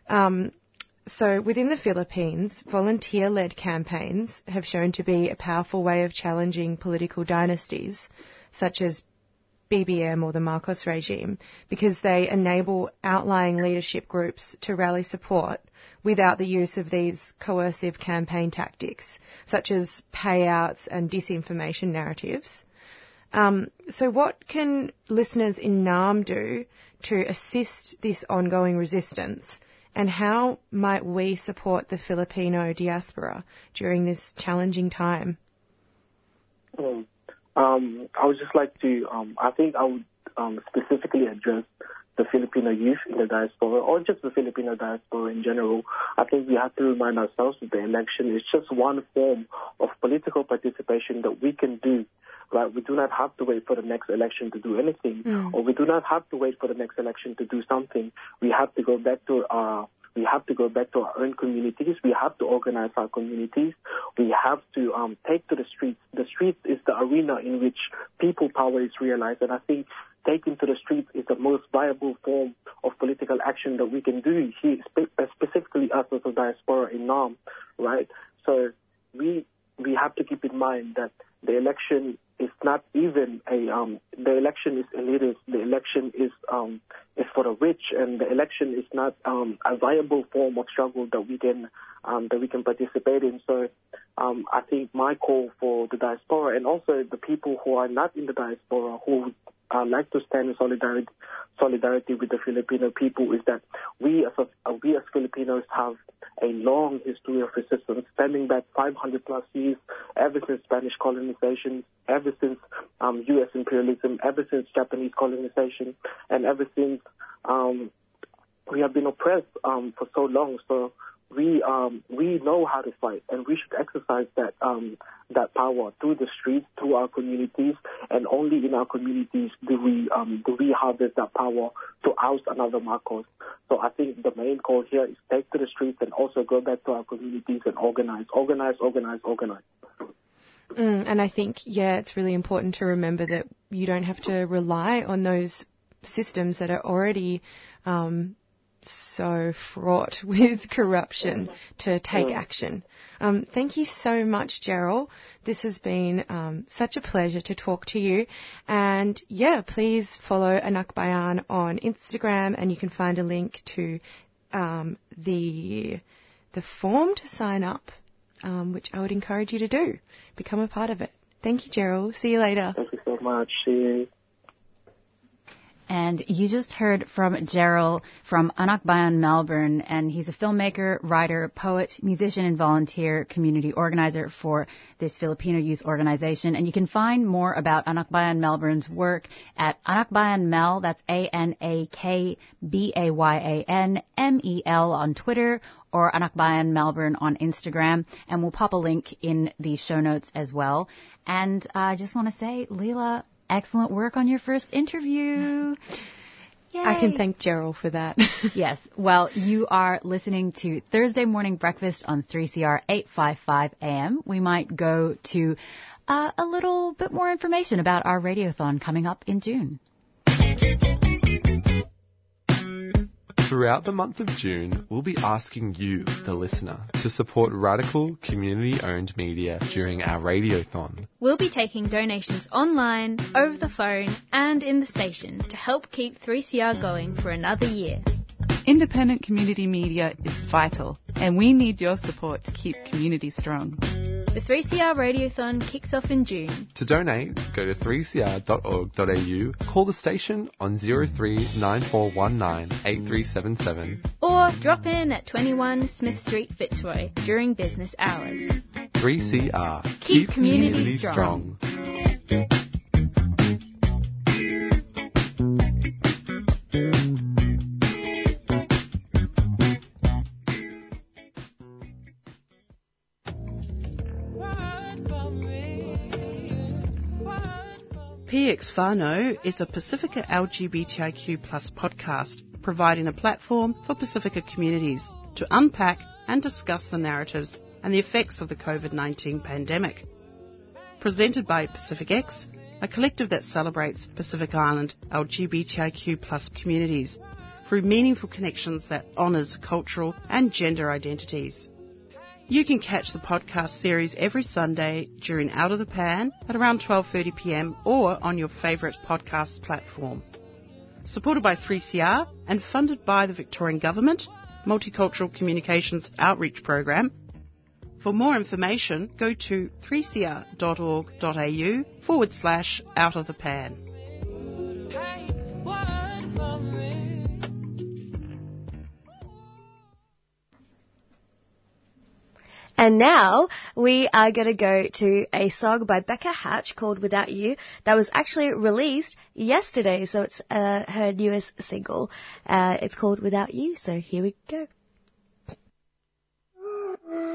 Um, so within the Philippines, volunteer-led campaigns have shown to be a powerful way of challenging political dynasties, such as BBM or the Marcos regime because they enable outlying leadership groups to rally support without the use of these coercive campaign tactics, such as payouts and disinformation narratives. Um, so, what can listeners in Naarm do to assist this ongoing resistance And how might we support the Filipino diaspora during this challenging time? Um, um, I would just like to, um, I think I would um, specifically address the Filipino youth in the diaspora or just the Filipino diaspora in general. I think we have to remind ourselves that the election is just one form of political participation that we can do. Right? We do not have to wait for the next election to do anything, Mm. or we do not have to wait for the next election to do something. We have to go back to our we have to go back to our own communities. We have to organize our communities. We have to um, take to the streets. The streets is the arena in which people power is realized, and I think taking to the streets is the most viable form of political action that we can do uh, specifically us as a diaspora in Naarm, right? So we we have to keep in mind that the election is not even a um, the election is elitist. The election is um, is for the rich, and the election is not um, a viable form of struggle that we can um, that we can participate in. So um, I think my call for the diaspora and also the people who are not in the diaspora who uh, like to stand in solidarity solidarity with the Filipino people is that we as a, uh, we as Filipinos have a long history of resistance, stemming back 500 plus years, ever since Spanish colonization, ever since um, U.S. imperialism, ever since Japanese colonization, and ever since um, we have been oppressed um, for so long. So we um, we know how to fight, and we should exercise that um, that power through the streets, through our communities, and only in our communities do we um, do we harvest that power to oust another Marcos. So I think the main call here is take to the streets and also go back to our communities and organize, organize, organize, organize. Mm, and I think, yeah, it's really important to remember that you don't have to rely on those systems that are already um, so fraught [laughs] with corruption to take action. Um, thank you so much, Gerald. This has been um, such a pleasure to talk to you. And yeah, please follow Anak Bayan on Instagram, and you can find a link to um, the the form to sign up, um, which I would encourage you to do. Become a part of it. Thank you, Gerald. See you later. Thank you so much. See you. And you just heard from Gerald from Anak Bayan, Melbourne, and he's a filmmaker, writer, poet, musician, and volunteer community organizer for this Filipino youth organization. And you can find more about Anak Bayan Melbourne's work at Anak Bayan Mel, that's A-N-A-K-B-A-Y-A-N-M-E-L on Twitter, or Anak Bayan Melbourne on Instagram. And we'll pop a link in the show notes as well. And I just want to say, Leela, excellent work on your first interview. [laughs] I can thank Gerald for that. [laughs] yes. Well, you are listening to Thursday Morning Breakfast on 3CR 855 AM. We might go to uh, a little bit more information about our radiothon coming up in June. Throughout the month of June, we'll be asking you, the listener, to support radical, community owned media during our radiothon. We'll be taking donations online, over the phone, and in the station to help keep 3CR going for another year. Independent community media is vital, and we need your support to keep community strong. The 3CR Radiothon kicks off in June. To donate, go to 3cr.org.au, call the station on 039419 8377. Or drop in at 21 Smith Street, Fitzroy during business hours. 3CR. Keep community strong. PX Whānau is a Pacifica LGBTIQ plus podcast providing a platform for Pacifica communities to unpack and discuss the narratives and the effects of the COVID-19 pandemic. Presented by Pacific X, a collective that celebrates Pacific Island LGBTIQ plus communities through meaningful connections that honours cultural and gender identities. You can catch the podcast series every Sunday during Out of the Pan at around 12:30 p.m. or on your favourite podcast platform. Supported by 3CR and funded by the Victorian Government Multicultural Communications Outreach Program. For more information, go to 3cr.org.au forward slash out of the pan. And now we are going to go to a song by Becca Hatch called Without You that was actually released yesterday. So it's uh, her newest single. Uh, it's called Without You. So here we go.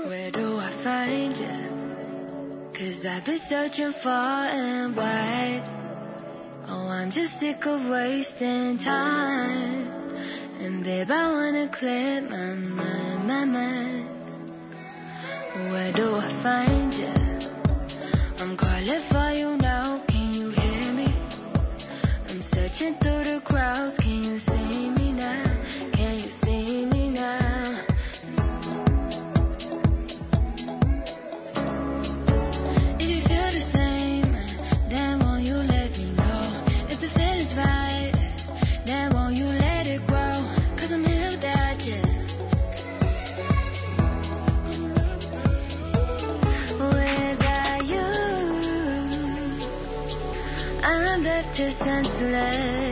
Where do I find you? Cause I've been searching far and wide. Oh, I'm just sick of wasting time. And babe, I wanna clear my mind, my mind. Where do I find you? I'm calling for senseless.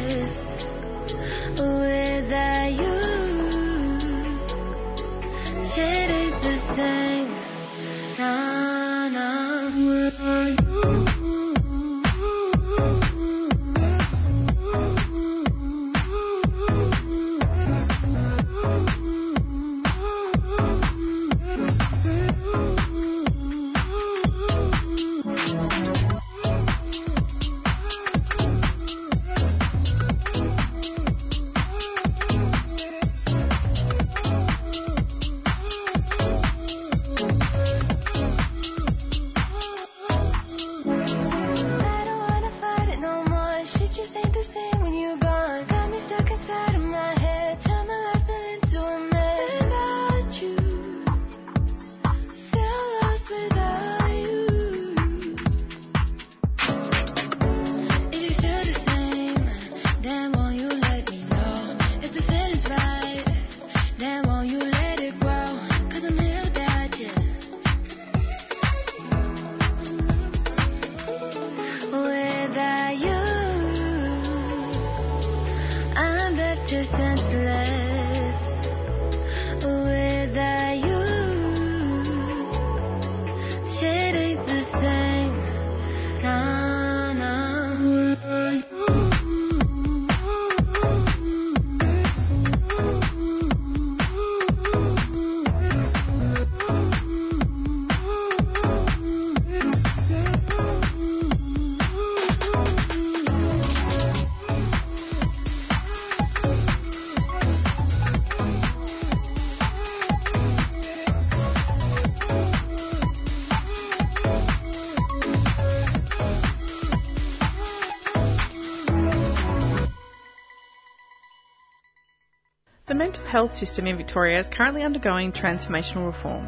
Health system in Victoria is currently undergoing transformational reform.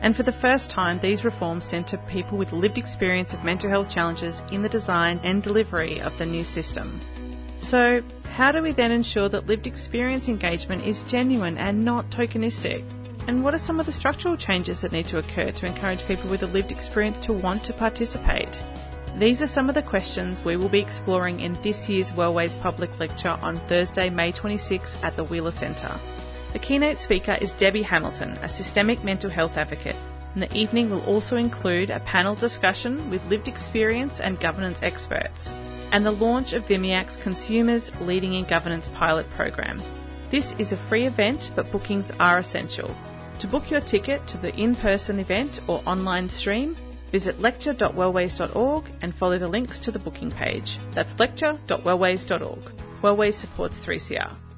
And for the first time, these reforms centre people with lived experience of mental health challenges in the design and delivery of the new system. So, how do we then ensure that lived experience engagement is genuine and not tokenistic? And what are some of the structural changes that need to occur to encourage people with a lived experience to want to participate? These are some of the questions we will be exploring in this year's Wellways Public Lecture on Thursday, May 26 at the Wheeler Centre. Keynote speaker is Debbie Hamilton, a systemic mental health advocate, and the evening will also include a panel discussion with lived experience and governance experts, and the launch of VMIAC's Consumers Leading in Governance pilot program. This is a free event, but bookings are essential. To book your ticket to the in-person event or online stream, visit lecture.wellways.org and follow the links to the booking page. That's lecture.wellways.org. Wellways supports 3CR.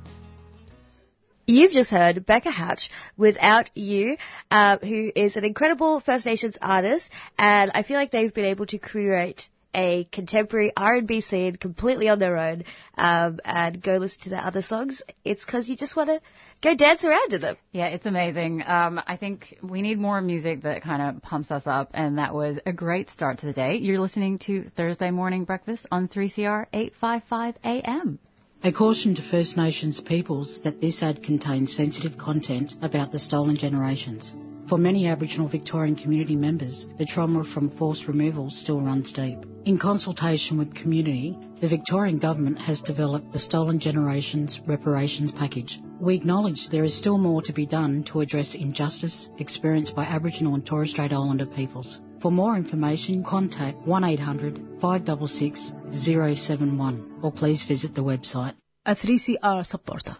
You've just heard Becca Hatch, Without You, uh, who is an incredible First Nations artist, and I feel like they've been able to create a contemporary R&B scene completely on their own, um, and go listen to their other songs. It's because you just want to go dance around to them. Yeah, it's amazing. Um, I think we need more music that kind of pumps us up, and that was a great start to the day. You're listening to Thursday Morning Breakfast on 3CR 855 AM. A caution to First Nations peoples that this ad contains sensitive content about the stolen generations. For many Aboriginal Victorian community members, the trauma from forced removal still runs deep. In consultation with community, the Victorian Government has developed the Stolen Generations Reparations Package. We acknowledge there is still more to be done to address injustice experienced by Aboriginal and Torres Strait Islander peoples. For more information, contact 1800 566 071 or please visit the website. A 3CR supporter.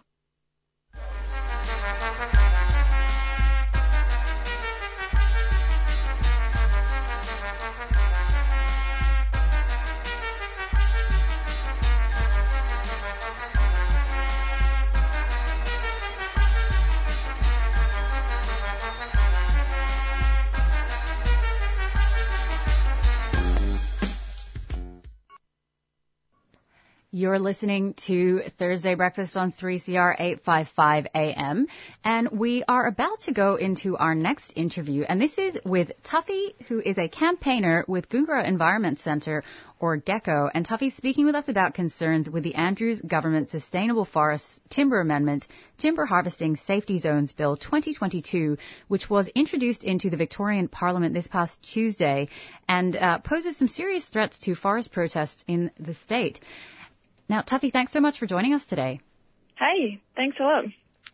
You're listening to Thursday Breakfast on 3CR 855 AM, and we are about to go into our next interview, and this is with Tuffy, who is a campaigner with Goongerah Environment Centre, or GECO, and Tuffy's speaking with us about concerns with the Andrews Government Sustainable Forests Timber Amendment, Timber Harvesting Safety Zones Bill 2022, which was introduced into the Victorian Parliament this past Tuesday and uh, poses some serious threats to forest protests in the state. Now, Tuffy, thanks so much for joining us today. Hey, thanks a lot.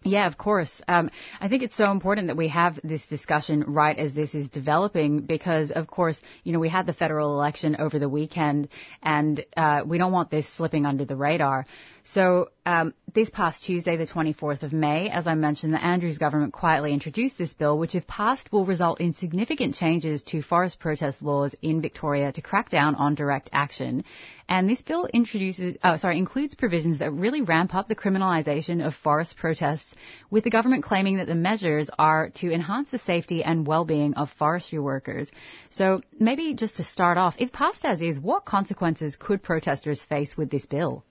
Yeah, of course. Um, I think it's so important that we have this discussion right as this is developing because, of course, you know, we had the federal election over the weekend and uh, we don't want this slipping under the radar. So um, this past Tuesday, the 24th of May, as I mentioned, the Andrews government quietly introduced this bill, which, if passed, will result in significant changes to forest protest laws in Victoria to crack down on direct action. And this bill introduces, oh, sorry, includes provisions that really ramp up the criminalisation of forest protests, with the government claiming that the measures are to enhance the safety and well-being of forestry workers. So maybe just to start off, if passed as is, what consequences could protesters face with this bill?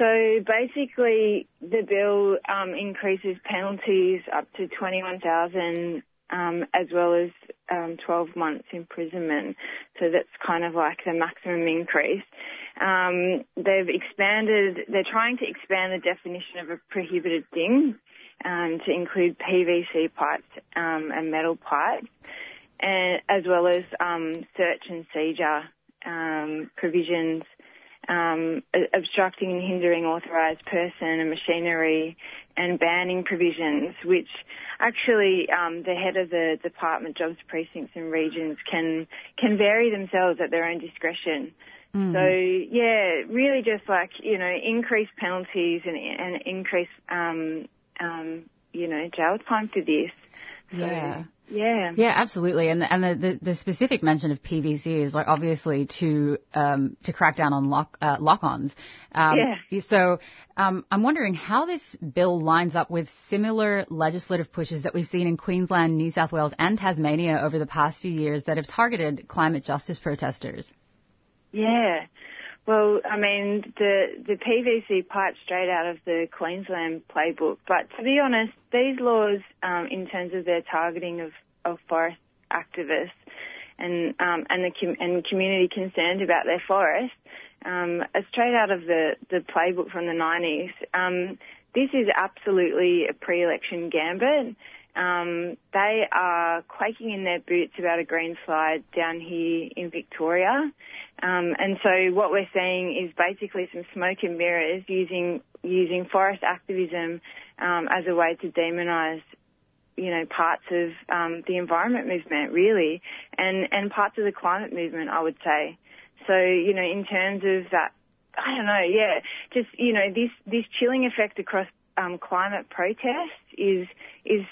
So basically, the bill um, increases penalties up to 21,000 um, as well as um, 12 months imprisonment. So that's kind of like the maximum increase. Um, they've expanded, they're trying to expand the definition of a prohibited thing um, to include PVC pipes um, and metal pipes, and, as well as um, search and seizure um, provisions um, obstructing and hindering authorised person and machinery and banning provisions, which actually um, the head of the Department Jobs Precincts and Regions can can vary themselves at their own discretion. Mm. So yeah, really just like you know increase penalties and and increase um, um, you know jail time for this. So, yeah. Yeah. Yeah, absolutely. And and the, the, the, specific mention of PVC is like obviously to um, to crack down on lock uh, lock-ons. Um, yeah. So um, I'm wondering how this bill lines up with similar legislative pushes that we've seen in Queensland, New South Wales, and Tasmania over the past few years that have targeted climate justice protesters. Yeah. Well, I mean, the the PVC pipe straight out of the Queensland playbook. But to be honest, these laws, um, in terms of their targeting of, of forest activists and um, and the com- and community concerned about their forests, um, are straight out of the the playbook from the 90s. Um, this is absolutely a pre-election gambit. Um, they are quaking in their boots about a green slide down here in Victoria. Um, and so what we're seeing is basically some smoke and mirrors using using forest activism um, as a way to demonise you know parts of um, the environment movement really and and parts of the climate movement I would say so you know in terms of that I don't know yeah just you know this this chilling effect across um, climate protests is is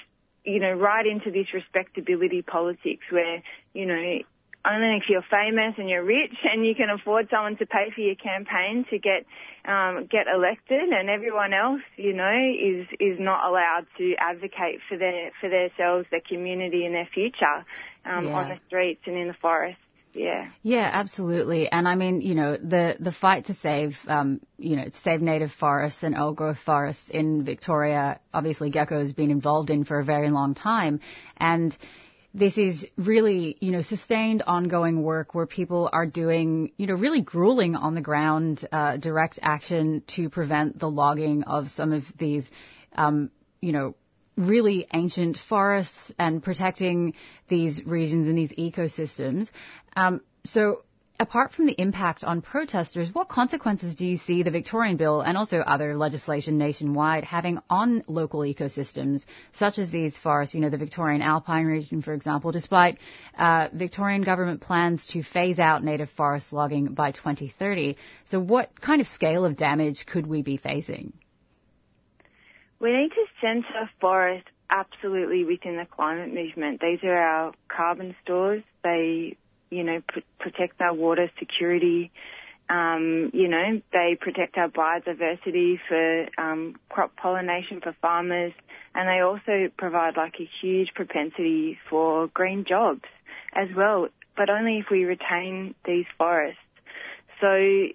you know right into this respectability politics where you know only if you're famous and you're rich and you can afford someone to pay for your campaign to get um, get elected, and everyone else, you know, is is not allowed to advocate for their for themselves, their community, and their future um, yeah. on the streets and in the forest. Yeah. Yeah, absolutely. And I mean, you know, the the fight to save, um, you know, to save native forests and old growth forests in Victoria, obviously, GECO has been involved in for a very long time, and this is really, you know, sustained ongoing work where people are doing, you know, really grueling on the ground uh, direct action to prevent the logging of some of these, um, you know, really ancient forests and protecting these regions and these ecosystems. Um, so apart from the impact on protesters, what consequences do you see the Victorian bill and also other legislation nationwide having on local ecosystems, such as these forests, you know, the Victorian Alpine region, for example, despite uh, Victorian government plans to phase out native forest logging by 2030? So what kind of scale of damage could we be facing? We need to center forests absolutely within the climate movement. These are our carbon stores. They, you know, pr- protect our water security. Um, you know, they protect our biodiversity for um, crop pollination for farmers, and they also provide like a huge propensity for green jobs as well, but only if we retain these forests. So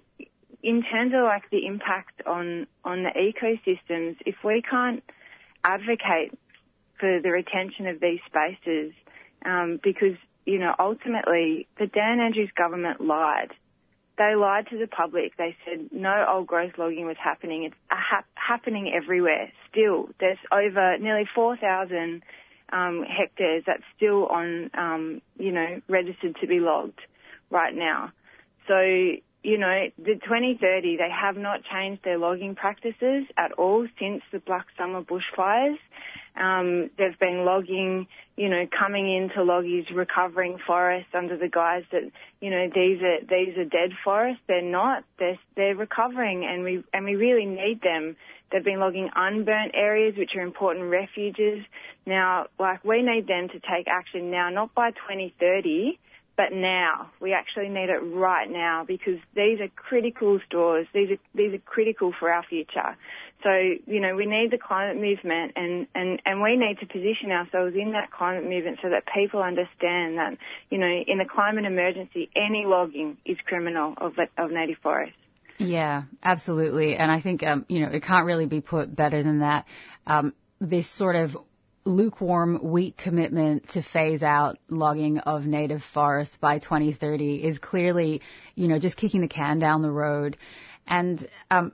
in terms of like the impact on on the ecosystems, if we can't advocate for the retention of these spaces, um, because you know ultimately the Dan Andrews government lied. They lied to the public. They said no old growth logging was happening. It's ha- happening everywhere. Still, there's over nearly 4,000 um, hectares that's still on, um, you know, registered to be logged right now. So you know, the 2030, they have not changed their logging practices at all since the Black Summer bushfires. Um, they've been logging, you know, coming into loggies, recovering forests under the guise that, you know, these are these are dead forests. They're not. They're they're recovering, and we and we really need them. They've been logging unburnt areas, which are important refuges. Now, like we need them to take action now, not by 2030 but now we actually need it right now because these are critical stores. These are these are critical for our future. So you know we need the climate movement, and and and we need to position ourselves in that climate movement so that people understand that you know in a climate emergency, any logging is criminal of of native forests. Yeah, absolutely, and I think um, you know it can't really be put better than that. Um, this sort of lukewarm, weak commitment to phase out logging of native forests by 2030 is clearly, you know, just kicking the can down the road. And um,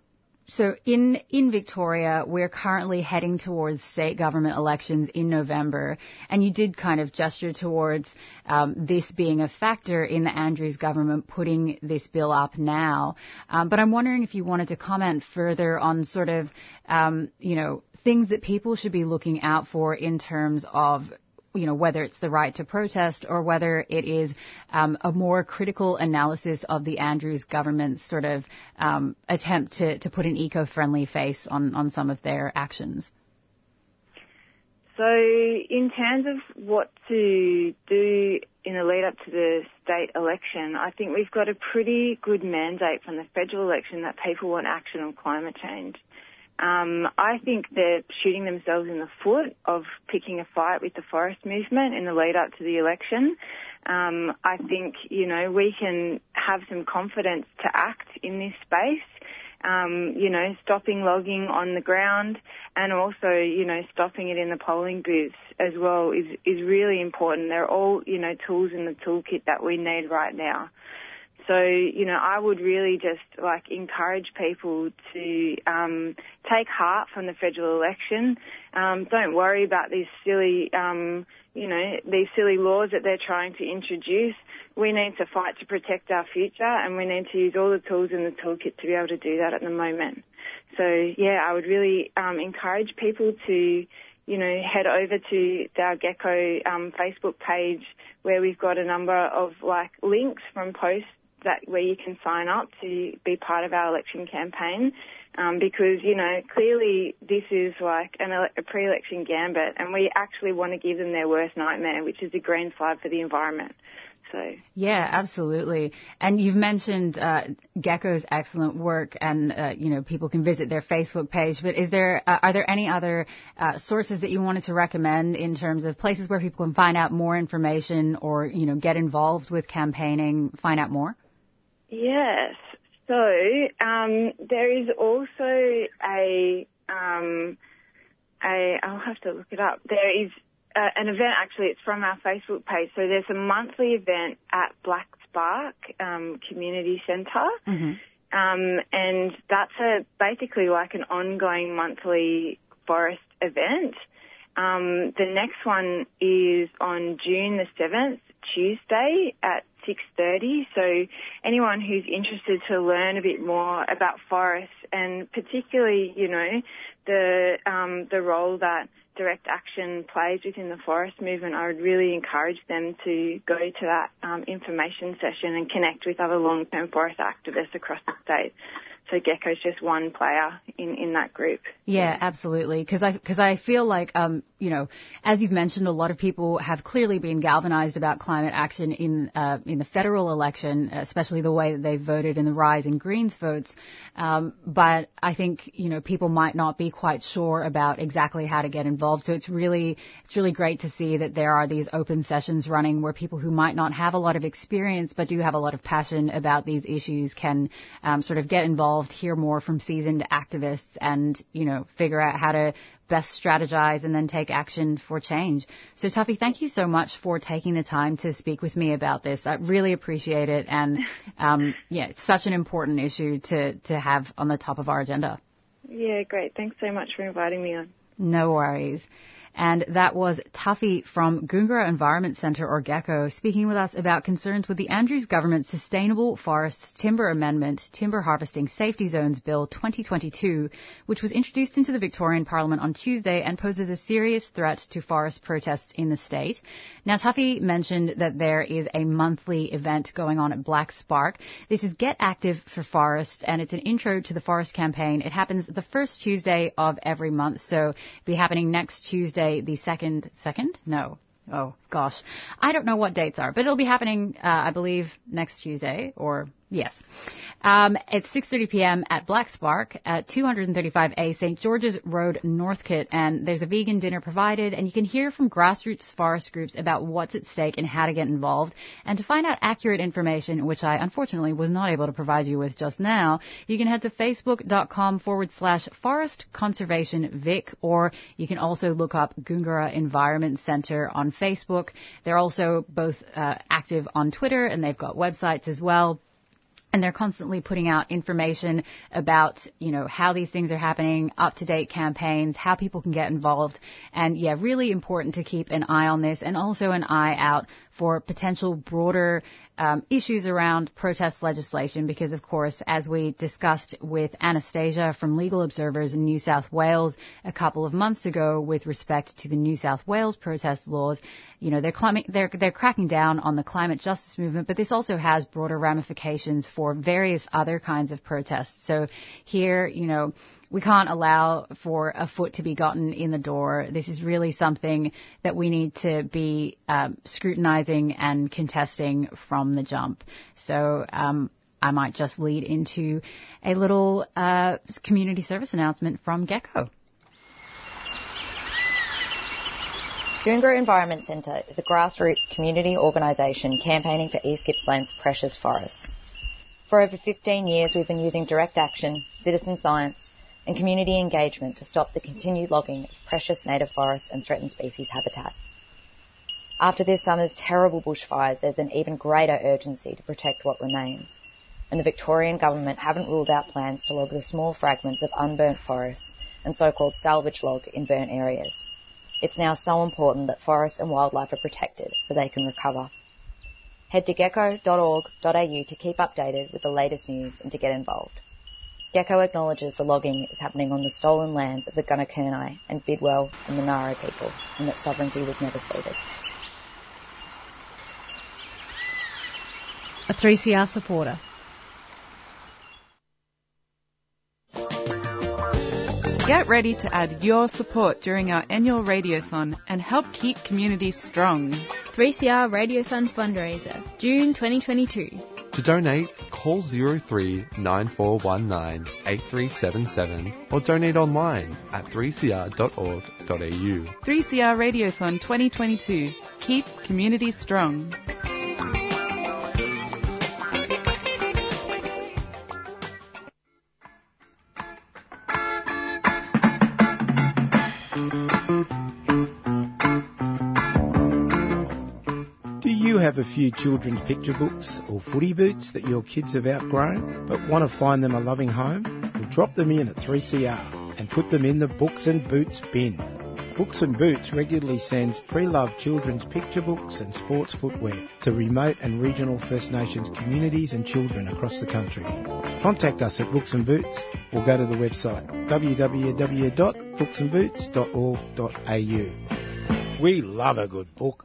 so in in Victoria, we're currently heading towards state government elections in November, and you did kind of gesture towards um, this being a factor in the Andrews government putting this bill up now. Um, but I'm wondering if you wanted to comment further on sort of, um, you know, things that people should be looking out for in terms of you know, whether it's the right to protest or whether it is um, a more critical analysis of the Andrews government's sort of um, attempt to, to put an eco-friendly face on, on some of their actions. So, in terms of what to do in the lead up to the state election, I think we've got a pretty good mandate from the federal election that people want action on climate change. Um, I think they're shooting themselves in the foot of picking a fight with the forest movement in the lead up to the election. Um, I think, you know, we can have some confidence to act in this space. Um, you know, stopping logging on the ground and also, you know, stopping it in the polling booths as well is, is really important. They're all, you know, tools in the toolkit that we need right now. So, you know, I would really just like encourage people to um, take heart from the federal election. Um, don't worry about these silly, um, you know, these silly laws that they're trying to introduce. We need to fight to protect our future, and we need to use all the tools in the toolkit to be able to do that at the moment. So, yeah, I would really um, encourage people to you know, head over to our GECO um, Facebook page where we've got a number of like links from posts that where you can sign up to be part of our election campaign. Um, because you know clearly this is like an, a pre-election gambit, and we actually want to give them their worst nightmare, which is a green slide for the environment. So yeah, absolutely. And you've mentioned uh, GECO's excellent work, and uh, you know people can visit their Facebook page. But is there uh, are there any other uh, sources that you wanted to recommend in terms of places where people can find out more information, or you know get involved with campaigning, find out more? Yes. So um, there is also a um, a I'll have to look it up. There is uh, an event actually. It's from our Facebook page. So there's a monthly event at Black Spark um, Community center mm-hmm. Um, and that's a basically like an ongoing monthly forest event. Um, the next one is on June the 7th, Tuesday at 6.30. So anyone who's interested to learn a bit more about forests and particularly, you know, the, um, the role that direct action plays within the forest movement, I would really encourage them to go to that um, information session and connect with other long-term forest activists across the state. So GECO's just one player in, in that group. Yeah, absolutely. Because I because I feel like um you know as you've mentioned, a lot of people have clearly been galvanized about climate action in uh, in the federal election, especially the way that they voted in the rise in Greens votes. Um, but I think you know people might not be quite sure about exactly how to get involved. So it's really it's really great to see that there are these open sessions running where people who might not have a lot of experience but do have a lot of passion about these issues can um, sort of get involved involved, hear more from seasoned activists, and you know figure out how to best strategize and then take action for change. So Tuffy, thank you so much for taking the time to speak with me about this. I really appreciate it, and [laughs] um, yeah, it's such an important issue to to have on the top of our agenda. Yeah, great. Thanks so much for inviting me on. No worries. And that was Tuffy from Goongerah Environment Centre, or GECO, speaking with us about concerns with the Andrews Government Sustainable Forests Timber Amendment Timber Harvesting Safety Zones Bill 2022, which was introduced into the Victorian Parliament on Tuesday and poses a serious threat to forest protests in the state. Now, Tuffy mentioned that there is a monthly event going on at Black Spark. This is Get Active for Forests, and it's an intro to the forest campaign. It happens the first Tuesday of every month, so it'll be happening next Tuesday The second, second? No. Oh gosh, I don't know what dates are, but it'll be happening, uh, I believe, next Tuesday or Yes. Um, it's 6.30 p.m. at Black Spark at 235A St. George's Road, Northcote, and there's a vegan dinner provided, and you can hear from grassroots forest groups about what's at stake and how to get involved. And to find out accurate information, which I unfortunately was not able to provide you with just now, you can head to facebook.com forward slash forest conservation vic, or you can also look up Goongerah Environment Center on Facebook. They're also both uh, active on Twitter, and they've got websites as well and they're constantly putting out information about, you know, how these things are happening, up to date campaigns, how people can get involved. And yeah, really important to keep an eye on this and also an eye out for potential broader um, issues around protest legislation because, of course, as we discussed with Anastasia from Legal Observers in New South Wales a couple of months ago with respect to the New South Wales protest laws, you know, they're, climbing, they're, they're cracking down on the climate justice movement, but this also has broader ramifications for various other kinds of protests. So here, you know, we can't allow for a foot to be gotten in the door. This is really something that we need to be um, scrutinizing and contesting from the jump. So um, I might just lead into a little uh, community service announcement from GECO. Goongerah Environment Centre is a grassroots community organisation campaigning for East Gippsland's precious forests. For over 15 years, we've been using direct action, citizen science, and community engagement to stop the continued logging of precious native forests and threatened species habitat. After this summer's terrible bushfires, there's an even greater urgency to protect what remains, and the Victorian government haven't ruled out plans to log the small fragments of unburnt forests and so-called salvage log in burnt areas. It's now so important that forests and wildlife are protected so they can recover. Head to geco.org.au to keep updated with the latest news and to get involved. GECO acknowledges the logging is happening on the stolen lands of the Gunaikurnai and Bidawal and Monaro people, and that sovereignty was never ceded. A 3CR supporter. Get ready to add your support during our annual Radiothon and help keep communities strong. 3CR Radiothon fundraiser, June 2022. To donate, call 03 9419 8377 or donate online at 3cr.org.au. 3CR Radiothon 2022. Keep communities strong. Have a few children's picture books or footy boots that your kids have outgrown but want to find them a loving home? Well, drop them in at 3CR and put them in the books and boots bin. Books and Boots regularly sends pre-loved children's picture books and sports footwear to remote and regional First Nations communities and children across the country. Contact us at Books and Boots or go to the website www.booksandboots.org.au. We love a good book.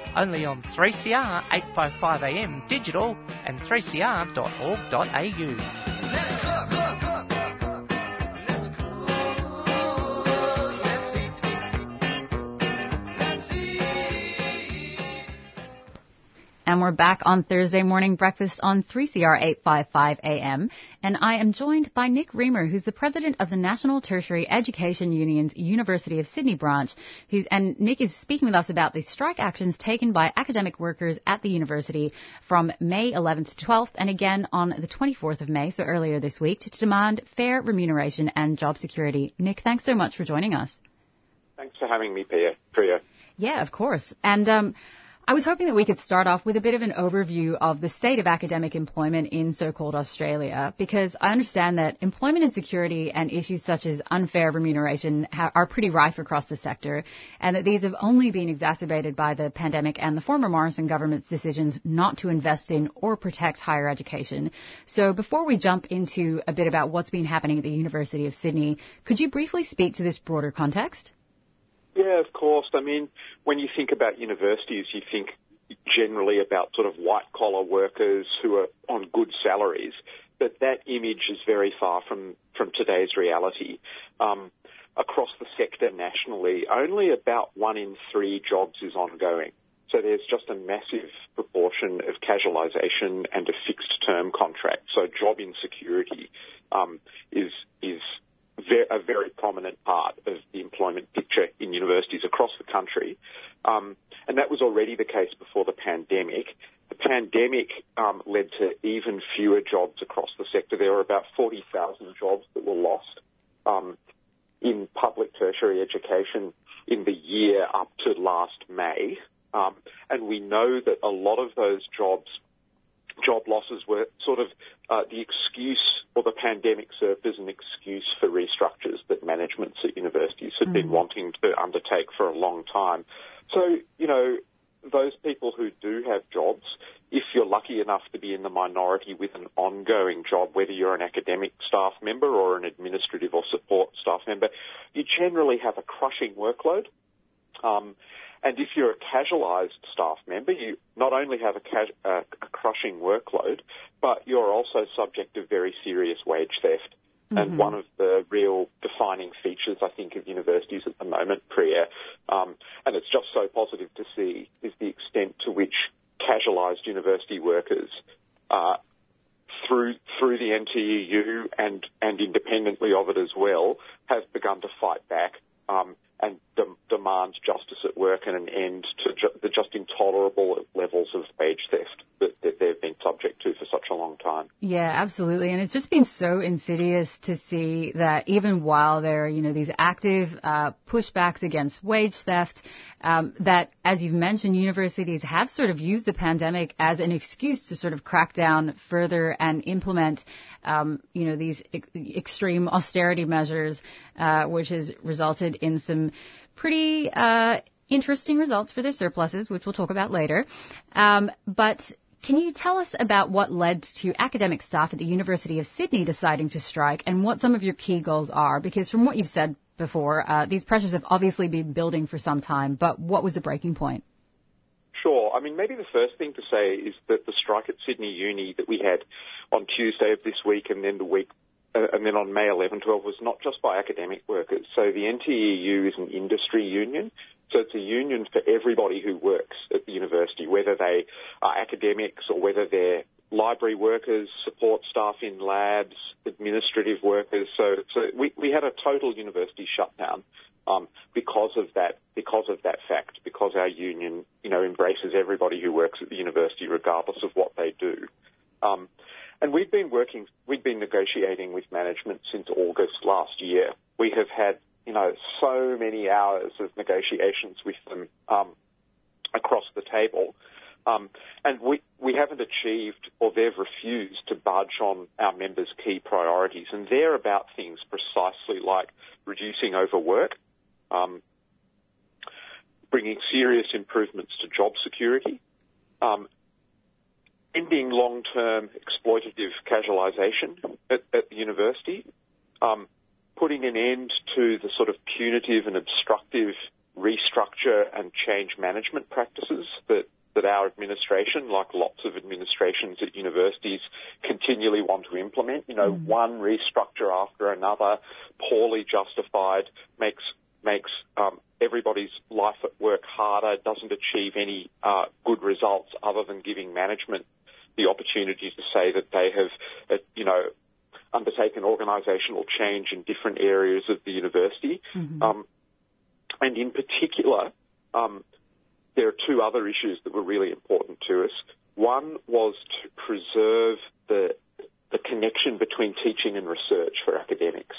only on 3CR 855am digital and 3cr.org.au. And we're back on Thursday morning breakfast on 3CR 855 AM. And I am joined by Nick Riemer, who's the president of the National Tertiary Education Union's University of Sydney branch. Who's, and Nick is speaking with us about the strike actions taken by academic workers at the university from May 11th to 12th and again on the 24th of May, so earlier this week, to demand fair remuneration and job security. Nick, thanks so much for joining us. Thanks for having me, Priya. Priya. Yeah, of course. And um, I was hoping that we could start off with a bit of an overview of the state of academic employment in so-called Australia, because I understand that employment insecurity and issues such as unfair remuneration ha- are pretty rife across the sector, and that these have only been exacerbated by the pandemic and the former Morrison government's decisions not to invest in or protect higher education. So before we jump into a bit about what's been happening at the University of Sydney, could you briefly speak to this broader context? Yeah, of course. I mean, when you think about universities, you think generally about sort of white collar workers who are on good salaries, but that image is very far from, from today's reality. Um, across the sector nationally, only about one in three jobs is ongoing. So there's just a massive proportion of casualisation and a fixed term contract. So job insecurity um, is is a very prominent part of the employment picture in universities across the country. Um, and that was already the case before the pandemic. The pandemic um, led to even fewer jobs across the sector. There were about 40,000 jobs that were lost um, in public tertiary education in the year up to last May. Um, and we know that a lot of those jobs job losses were sort of uh, the excuse, or the pandemic served as an excuse for restructures that managements at universities had mm. been wanting to undertake for a long time. So, you know, those people who do have jobs, if you're lucky enough to be in the minority with an ongoing job, whether you're an academic staff member or an administrative or support staff member, you generally have a crushing workload. Um, and if you're a casualised staff member, you not only have a, cas- uh, a, crushing workload, but you're also subject to very serious wage theft. Mm-hmm. And one of the real defining features, I think, of universities at the moment, Priya, um, and it's just so positive to see, is the extent to which casualised university workers uh, through through the NTEU and and independently of it as well, have begun to fight back um, and justice at work and an end to ju- the just intolerable levels of wage theft that, that, they've been subject to for such a long time. Yeah, absolutely. And it's just been so insidious to see that even while there are, you know, these active uh, pushbacks against wage theft, um, that, as you've mentioned, universities have sort of used the pandemic as an excuse to sort of crack down further and implement, um, you know, these ex- extreme austerity measures, uh, which has resulted in some pretty uh, interesting results for their surpluses, which we'll talk about later. Um, but can you tell us about what led to academic staff at the University of Sydney deciding to strike and what some of your key goals are? Because from what you've said before, uh, these pressures have obviously been building for some time, but what was the breaking point? Sure. I mean, maybe the first thing to say is that the strike at Sydney Uni that we had on Tuesday of this week and then the week uh, and then on May 11, 12 was not just by academic workers. So the NTEU is an industry union. So it's a union for everybody who works at the university, whether they are academics or whether they're library workers, support staff in labs, administrative workers. So, so we, we had a total university shutdown um, because of that because of that fact, because our union, you know, embraces everybody who works at the university, regardless of what they do. Um, we've been working, we've been negotiating with management since August last year. We have had, you know, so many hours of negotiations with them um, across the table. Um, and we, we haven't achieved or they've refused to budge on our members' key priorities. And they're about things precisely like reducing overwork, um, bringing serious improvements to job security, ending long-term exploitative casualisation at, at, the university, um, putting an end to the sort of punitive and obstructive restructure and change management practices that that our administration, like lots of administrations at universities, continually want to implement. You know, mm. one restructure after another, poorly justified, makes makes um, everybody's life at work harder, doesn't achieve any uh, good results other than giving management the opportunity to say that they have, uh, you know, undertaken organisational change in different areas of the university. Mm-hmm. Um, and in particular, um, there are two other issues that were really important to us. One was to preserve the the connection between teaching and research for academics.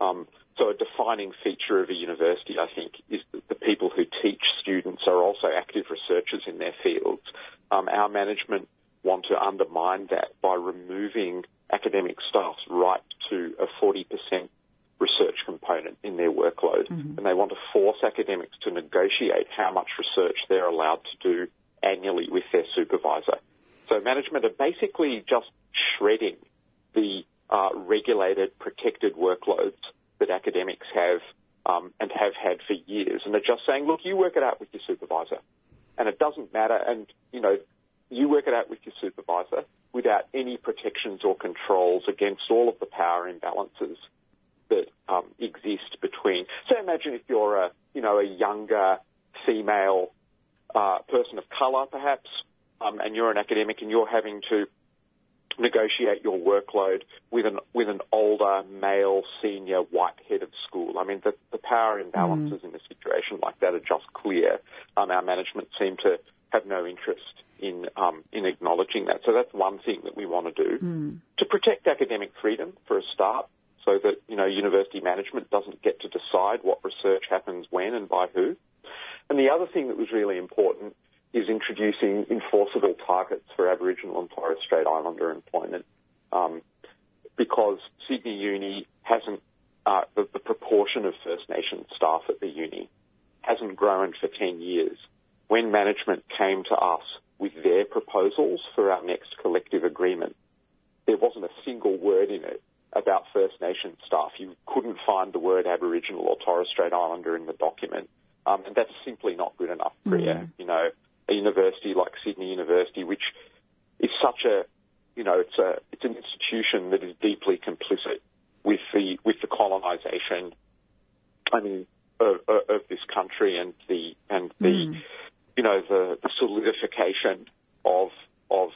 Um, so a defining feature of a university, I think, is that the people who teach students are also active researchers in their fields. Um, our management want to undermine that by removing academic staff's right to a 40% research component in their workload. Mm-hmm. And they want to force academics to negotiate how much research they're allowed to do annually with their supervisor. So management are basically just shredding the uh, regulated, protected workloads that academics have um, and have had for years, and they're just saying, look, you work it out with your supervisor, and it doesn't matter, and you know, you work it out with your supervisor without any protections or controls against all of the power imbalances that um, exist between. So imagine if you're a you know a younger female uh, person of colour, perhaps, um, and you're an academic and you're having to negotiate your workload with an with an older male senior white head of school. I mean, the, the power imbalances mm. in a situation like that are just clear. Um, our management seem to have no interest in um, in acknowledging that. So that's one thing that we want to do mm. to protect academic freedom for a start, so that you know university management doesn't get to decide what research happens when and by who. And the other thing that was really important is introducing enforceable targets for Aboriginal and Torres Strait Islander employment um, because Sydney Uni hasn't, uh, the, the, proportion of First Nations staff at the uni hasn't grown for 10 years. When management came to us with their proposals for our next collective agreement, there wasn't a single word in it about First Nations staff. You couldn't find the word Aboriginal or Torres Strait Islander in the document. Um, and that's simply not good enough, Priya. Mm. You know, a university like Sydney University, which is such a, you know, it's a, it's an institution that is deeply complicit with the, with the colonisation, I mean, of, of, this country and the, and the, mm. You know, the, the solidification of, of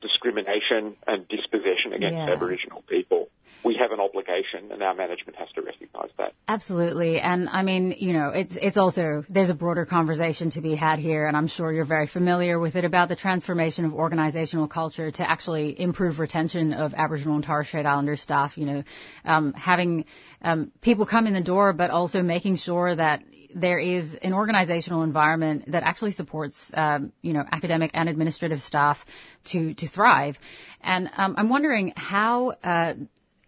discrimination and dispossession against yeah. Aboriginal people we have an obligation and our management has to recognise that. Absolutely. And I mean, you know, it's, it's also, there's a broader conversation to be had here and I'm sure you're very familiar with it about the transformation of organisational culture to actually improve retention of Aboriginal and Torres Strait Islander staff, you know, um, having um, people come in the door but also making sure that there is an organizational environment that actually supports, um, you know, academic and administrative staff to, to thrive. And um, I'm wondering how uh,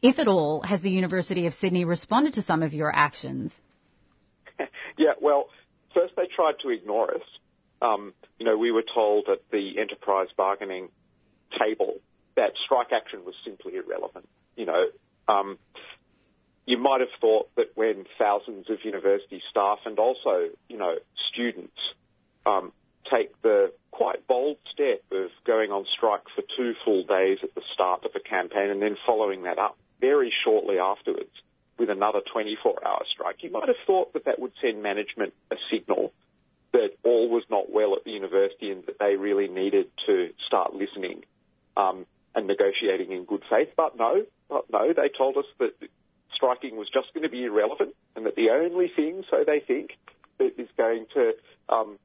if at all, has the University of Sydney responded to some of your actions? [laughs] yeah, well, first they tried to ignore us. Um, you know, we were told at the enterprise bargaining table that strike action was simply irrelevant. You know, um, you might have thought that when thousands of university staff and also, you know, students um, take the quite bold step of going on strike for two full days at the start of a campaign and then following that up very shortly afterwards with another 24 hour strike. You might have thought that that would send management a signal that all was not well at the university and that they really needed to start listening um, and negotiating in good faith. But no, but no, they told us that striking was just going to be irrelevant and that the only thing, so they think, that is going to um,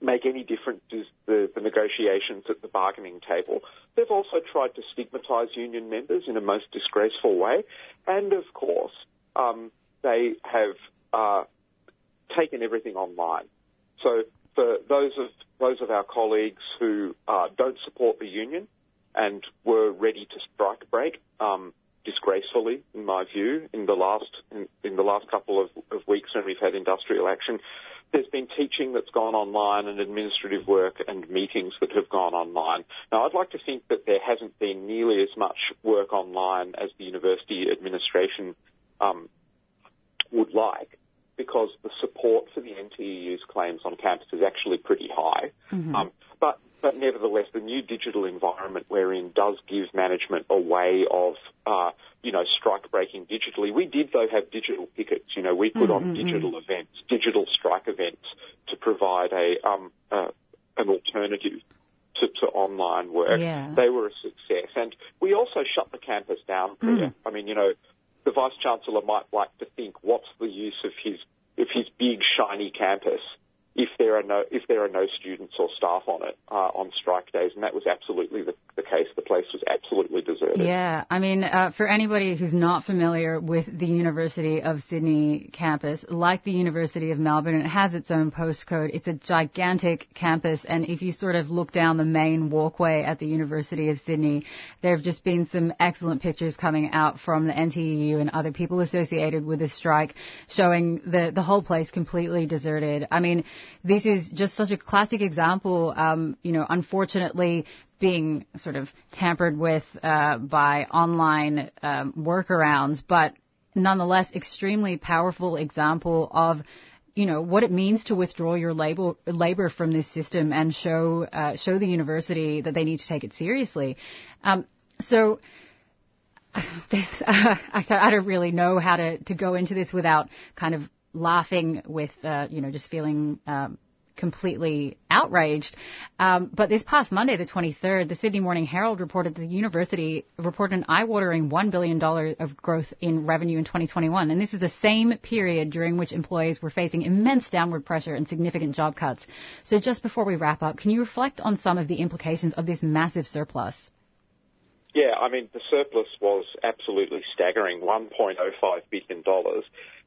make any difference is the, the negotiations at the bargaining table. They've also tried to stigmatise union members in a most disgraceful way, and of course, um, they have uh, taken everything online. So for those of those of our colleagues who uh, don't support the union and were ready to strike break, um, disgracefully, in my view, in the last in, in the last couple of, of, weeks when we've had industrial action. There's been teaching that's gone online and administrative work and meetings that have gone online. Now, I'd like to think that there hasn't been nearly as much work online as the university administration um, would like, because the support for the NTEU's claims on campus is actually pretty high. Mm-hmm. Um, but but nevertheless, the new digital environment we're in does give management a way of, uh, you know, strike breaking digitally. We did though have digital pickets. You know, we put mm-hmm. on digital events, digital strike events to provide a um, uh, an alternative to, to, online work. Yeah. They were a success, and we also shut the campus down. Mm. I mean, you know, the vice chancellor might like to think, what's the use of his of his big shiny campus if there are no if there are no students or staff on it uh, on strike days, and that was absolutely the, the, case. The place was absolutely deserted. Yeah, I mean, uh, for anybody who's not familiar with the University of Sydney campus, like the University of Melbourne, it has its own postcode. It's a gigantic campus, and if you sort of look down the main walkway at the University of Sydney, there have just been some excellent pictures coming out from the NTEU and other people associated with the strike, showing the the whole place completely deserted. I mean this is just such a classic example, um, you know, unfortunately being sort of tampered with uh, by online um, workarounds, but nonetheless extremely powerful example of you know what it means to withdraw your labor labor from this system and show uh, show the university that they need to take it seriously. Um, so [sighs] this uh, [laughs] I, I don't really know how to to go into this without kind of laughing with, uh, you know, just feeling um, completely outraged. Um, but this past Monday, the 23rd, the Sydney Morning Herald reported the university reported an eye-watering $1 billion of growth in revenue in 2021. And this is the same period during which employees were facing immense downward pressure and significant job cuts. So just before we wrap up, can you reflect on some of the implications of this massive surplus? Yeah, I mean, the surplus was absolutely staggering, $1.05 billion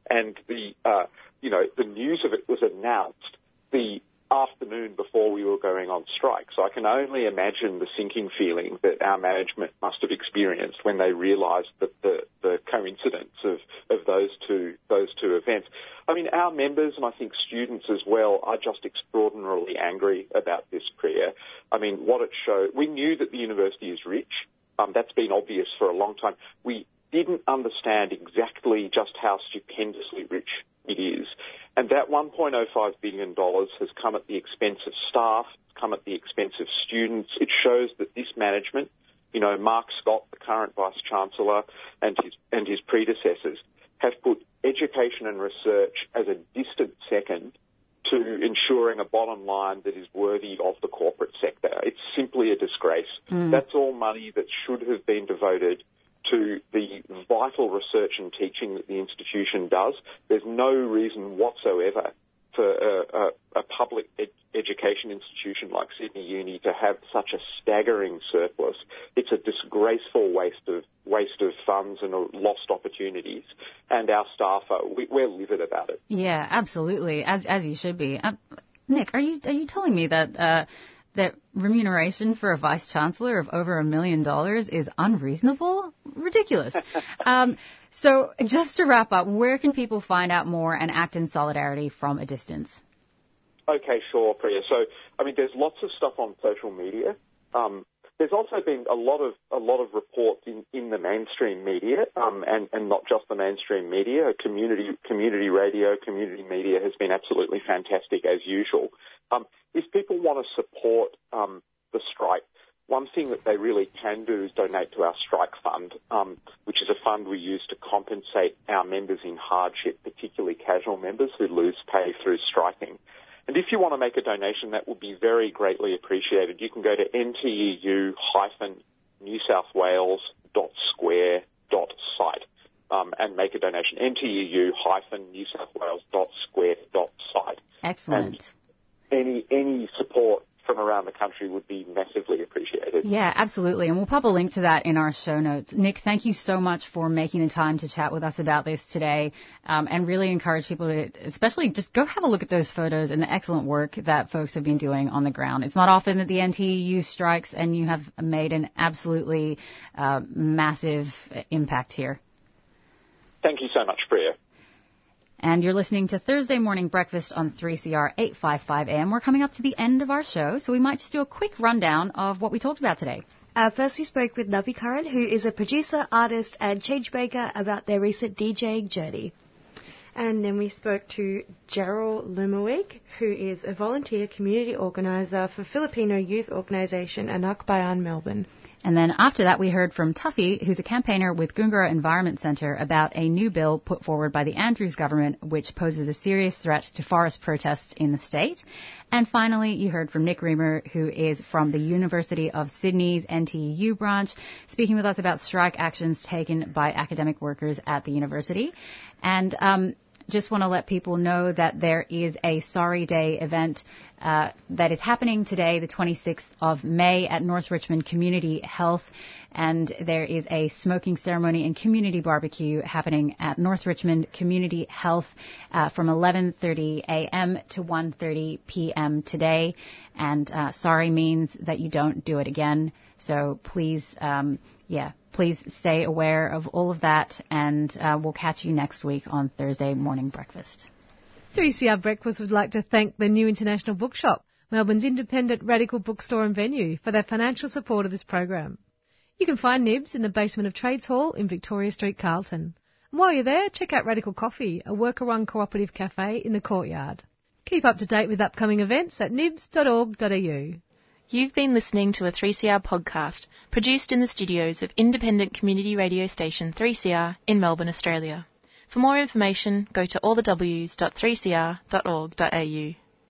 and the uh, you know the news of it was announced the afternoon before we were going on strike. So I can only imagine the sinking feeling that our management must have experienced when they realised that the, the coincidence of, of those two those two events. I mean, our members and I think students as well are just extraordinarily angry about this Priya. I mean, what it showed, we knew that the university is rich. Um, that's been obvious for a long time. We didn't understand exactly just how stupendously rich it is. And that $1.05 billion has come at the expense of staff, come at the expense of students. It shows that this management, you know, Mark Scott, the current Vice Chancellor, and his, and his predecessors, have put education and research as a distant second to ensuring a bottom line that is worthy of the corporate sector. It's simply a disgrace. Mm. That's all money that should have been devoted to the vital research and teaching that the institution does. There's no reason whatsoever for a, a, a public ed- education institution like Sydney Uni to have such a staggering surplus. It's a disgraceful waste of waste of funds and lost opportunities. And our staff are we, are livid about it. Yeah, absolutely, as as you should be. Uh, Nick, are you are you telling me that? Uh, that remuneration for a vice chancellor of over a million dollars is unreasonable? Ridiculous. [laughs] um, so, just to wrap up, where can people find out more and act in solidarity from a distance? Okay, sure, Priya. So, I mean, there's lots of stuff on social media. Um, there's also been a lot of a lot of reports in, in the mainstream media, um, and and not just the mainstream media. Community community radio, community media has been absolutely fantastic as usual. Um, if people want to support um, the strike, one thing that they really can do is donate to our strike fund, um, which is a fund we use to compensate our members in hardship, particularly casual members who lose pay through striking. And if you want to make a donation, that would be very greatly appreciated. You can go to nteu-newsouthwales.square.site um, and make a donation. nteu-newsouthwales.square.site. Excellent. And any any support from around the country would be massively appreciated. Yeah, absolutely. And we'll pop a link to that in our show notes. Nick, thank you so much for making the time to chat with us about this today um, and really encourage people to, especially just go have a look at those photos and the excellent work that folks have been doing on the ground. It's not often that the NTEU strikes and you have made an absolutely uh, massive impact here. Thank you so much, Priya. And you're listening to Thursday Morning Breakfast on 3CR 855 AM. We're coming up to the end of our show, so we might just do a quick rundown of what we talked about today. Uh, first, we spoke with Navi Karan, who is a producer, artist, and changemaker, about their recent DJing journey. And then we spoke to Gerald Lumawig, who is a volunteer community organiser for Filipino youth organisation Anak Bayan Melbourne. And then after that, we heard from Tuffy, who's a campaigner with Goongerah Environment Centre, about a new bill put forward by the Andrews government, which poses a serious threat to forest protests in the state. And finally, you heard from Nick Riemer, who is from the University of Sydney's NTU branch, speaking with us about strike actions taken by academic workers at the university. And um, just want to let people know that there is a Sorry Day event uh, that is happening today, the 26th of May, at North Richmond Community Health, and there is a smoking ceremony and community barbecue happening at North Richmond Community Health uh, from 11:30 a.m. to 1:30 p.m. today. And uh, sorry means that you don't do it again. So please, um, yeah, please stay aware of all of that, and uh, we'll catch you next week on Thursday morning breakfast. 3CR Breakfast would like to thank the New International Bookshop, Melbourne's independent radical bookstore and venue, for their financial support of this program. You can find Nibs in the basement of Trades Hall in Victoria Street, Carlton. And while you're there, check out Radical Coffee, a worker-run cooperative cafe in the courtyard. Keep up to date with upcoming events at nibs.org.au. You've been listening to a 3CR podcast produced in the studios of independent community radio station 3CR in Melbourne, Australia. For more information, go to allthews.3cr.org.au.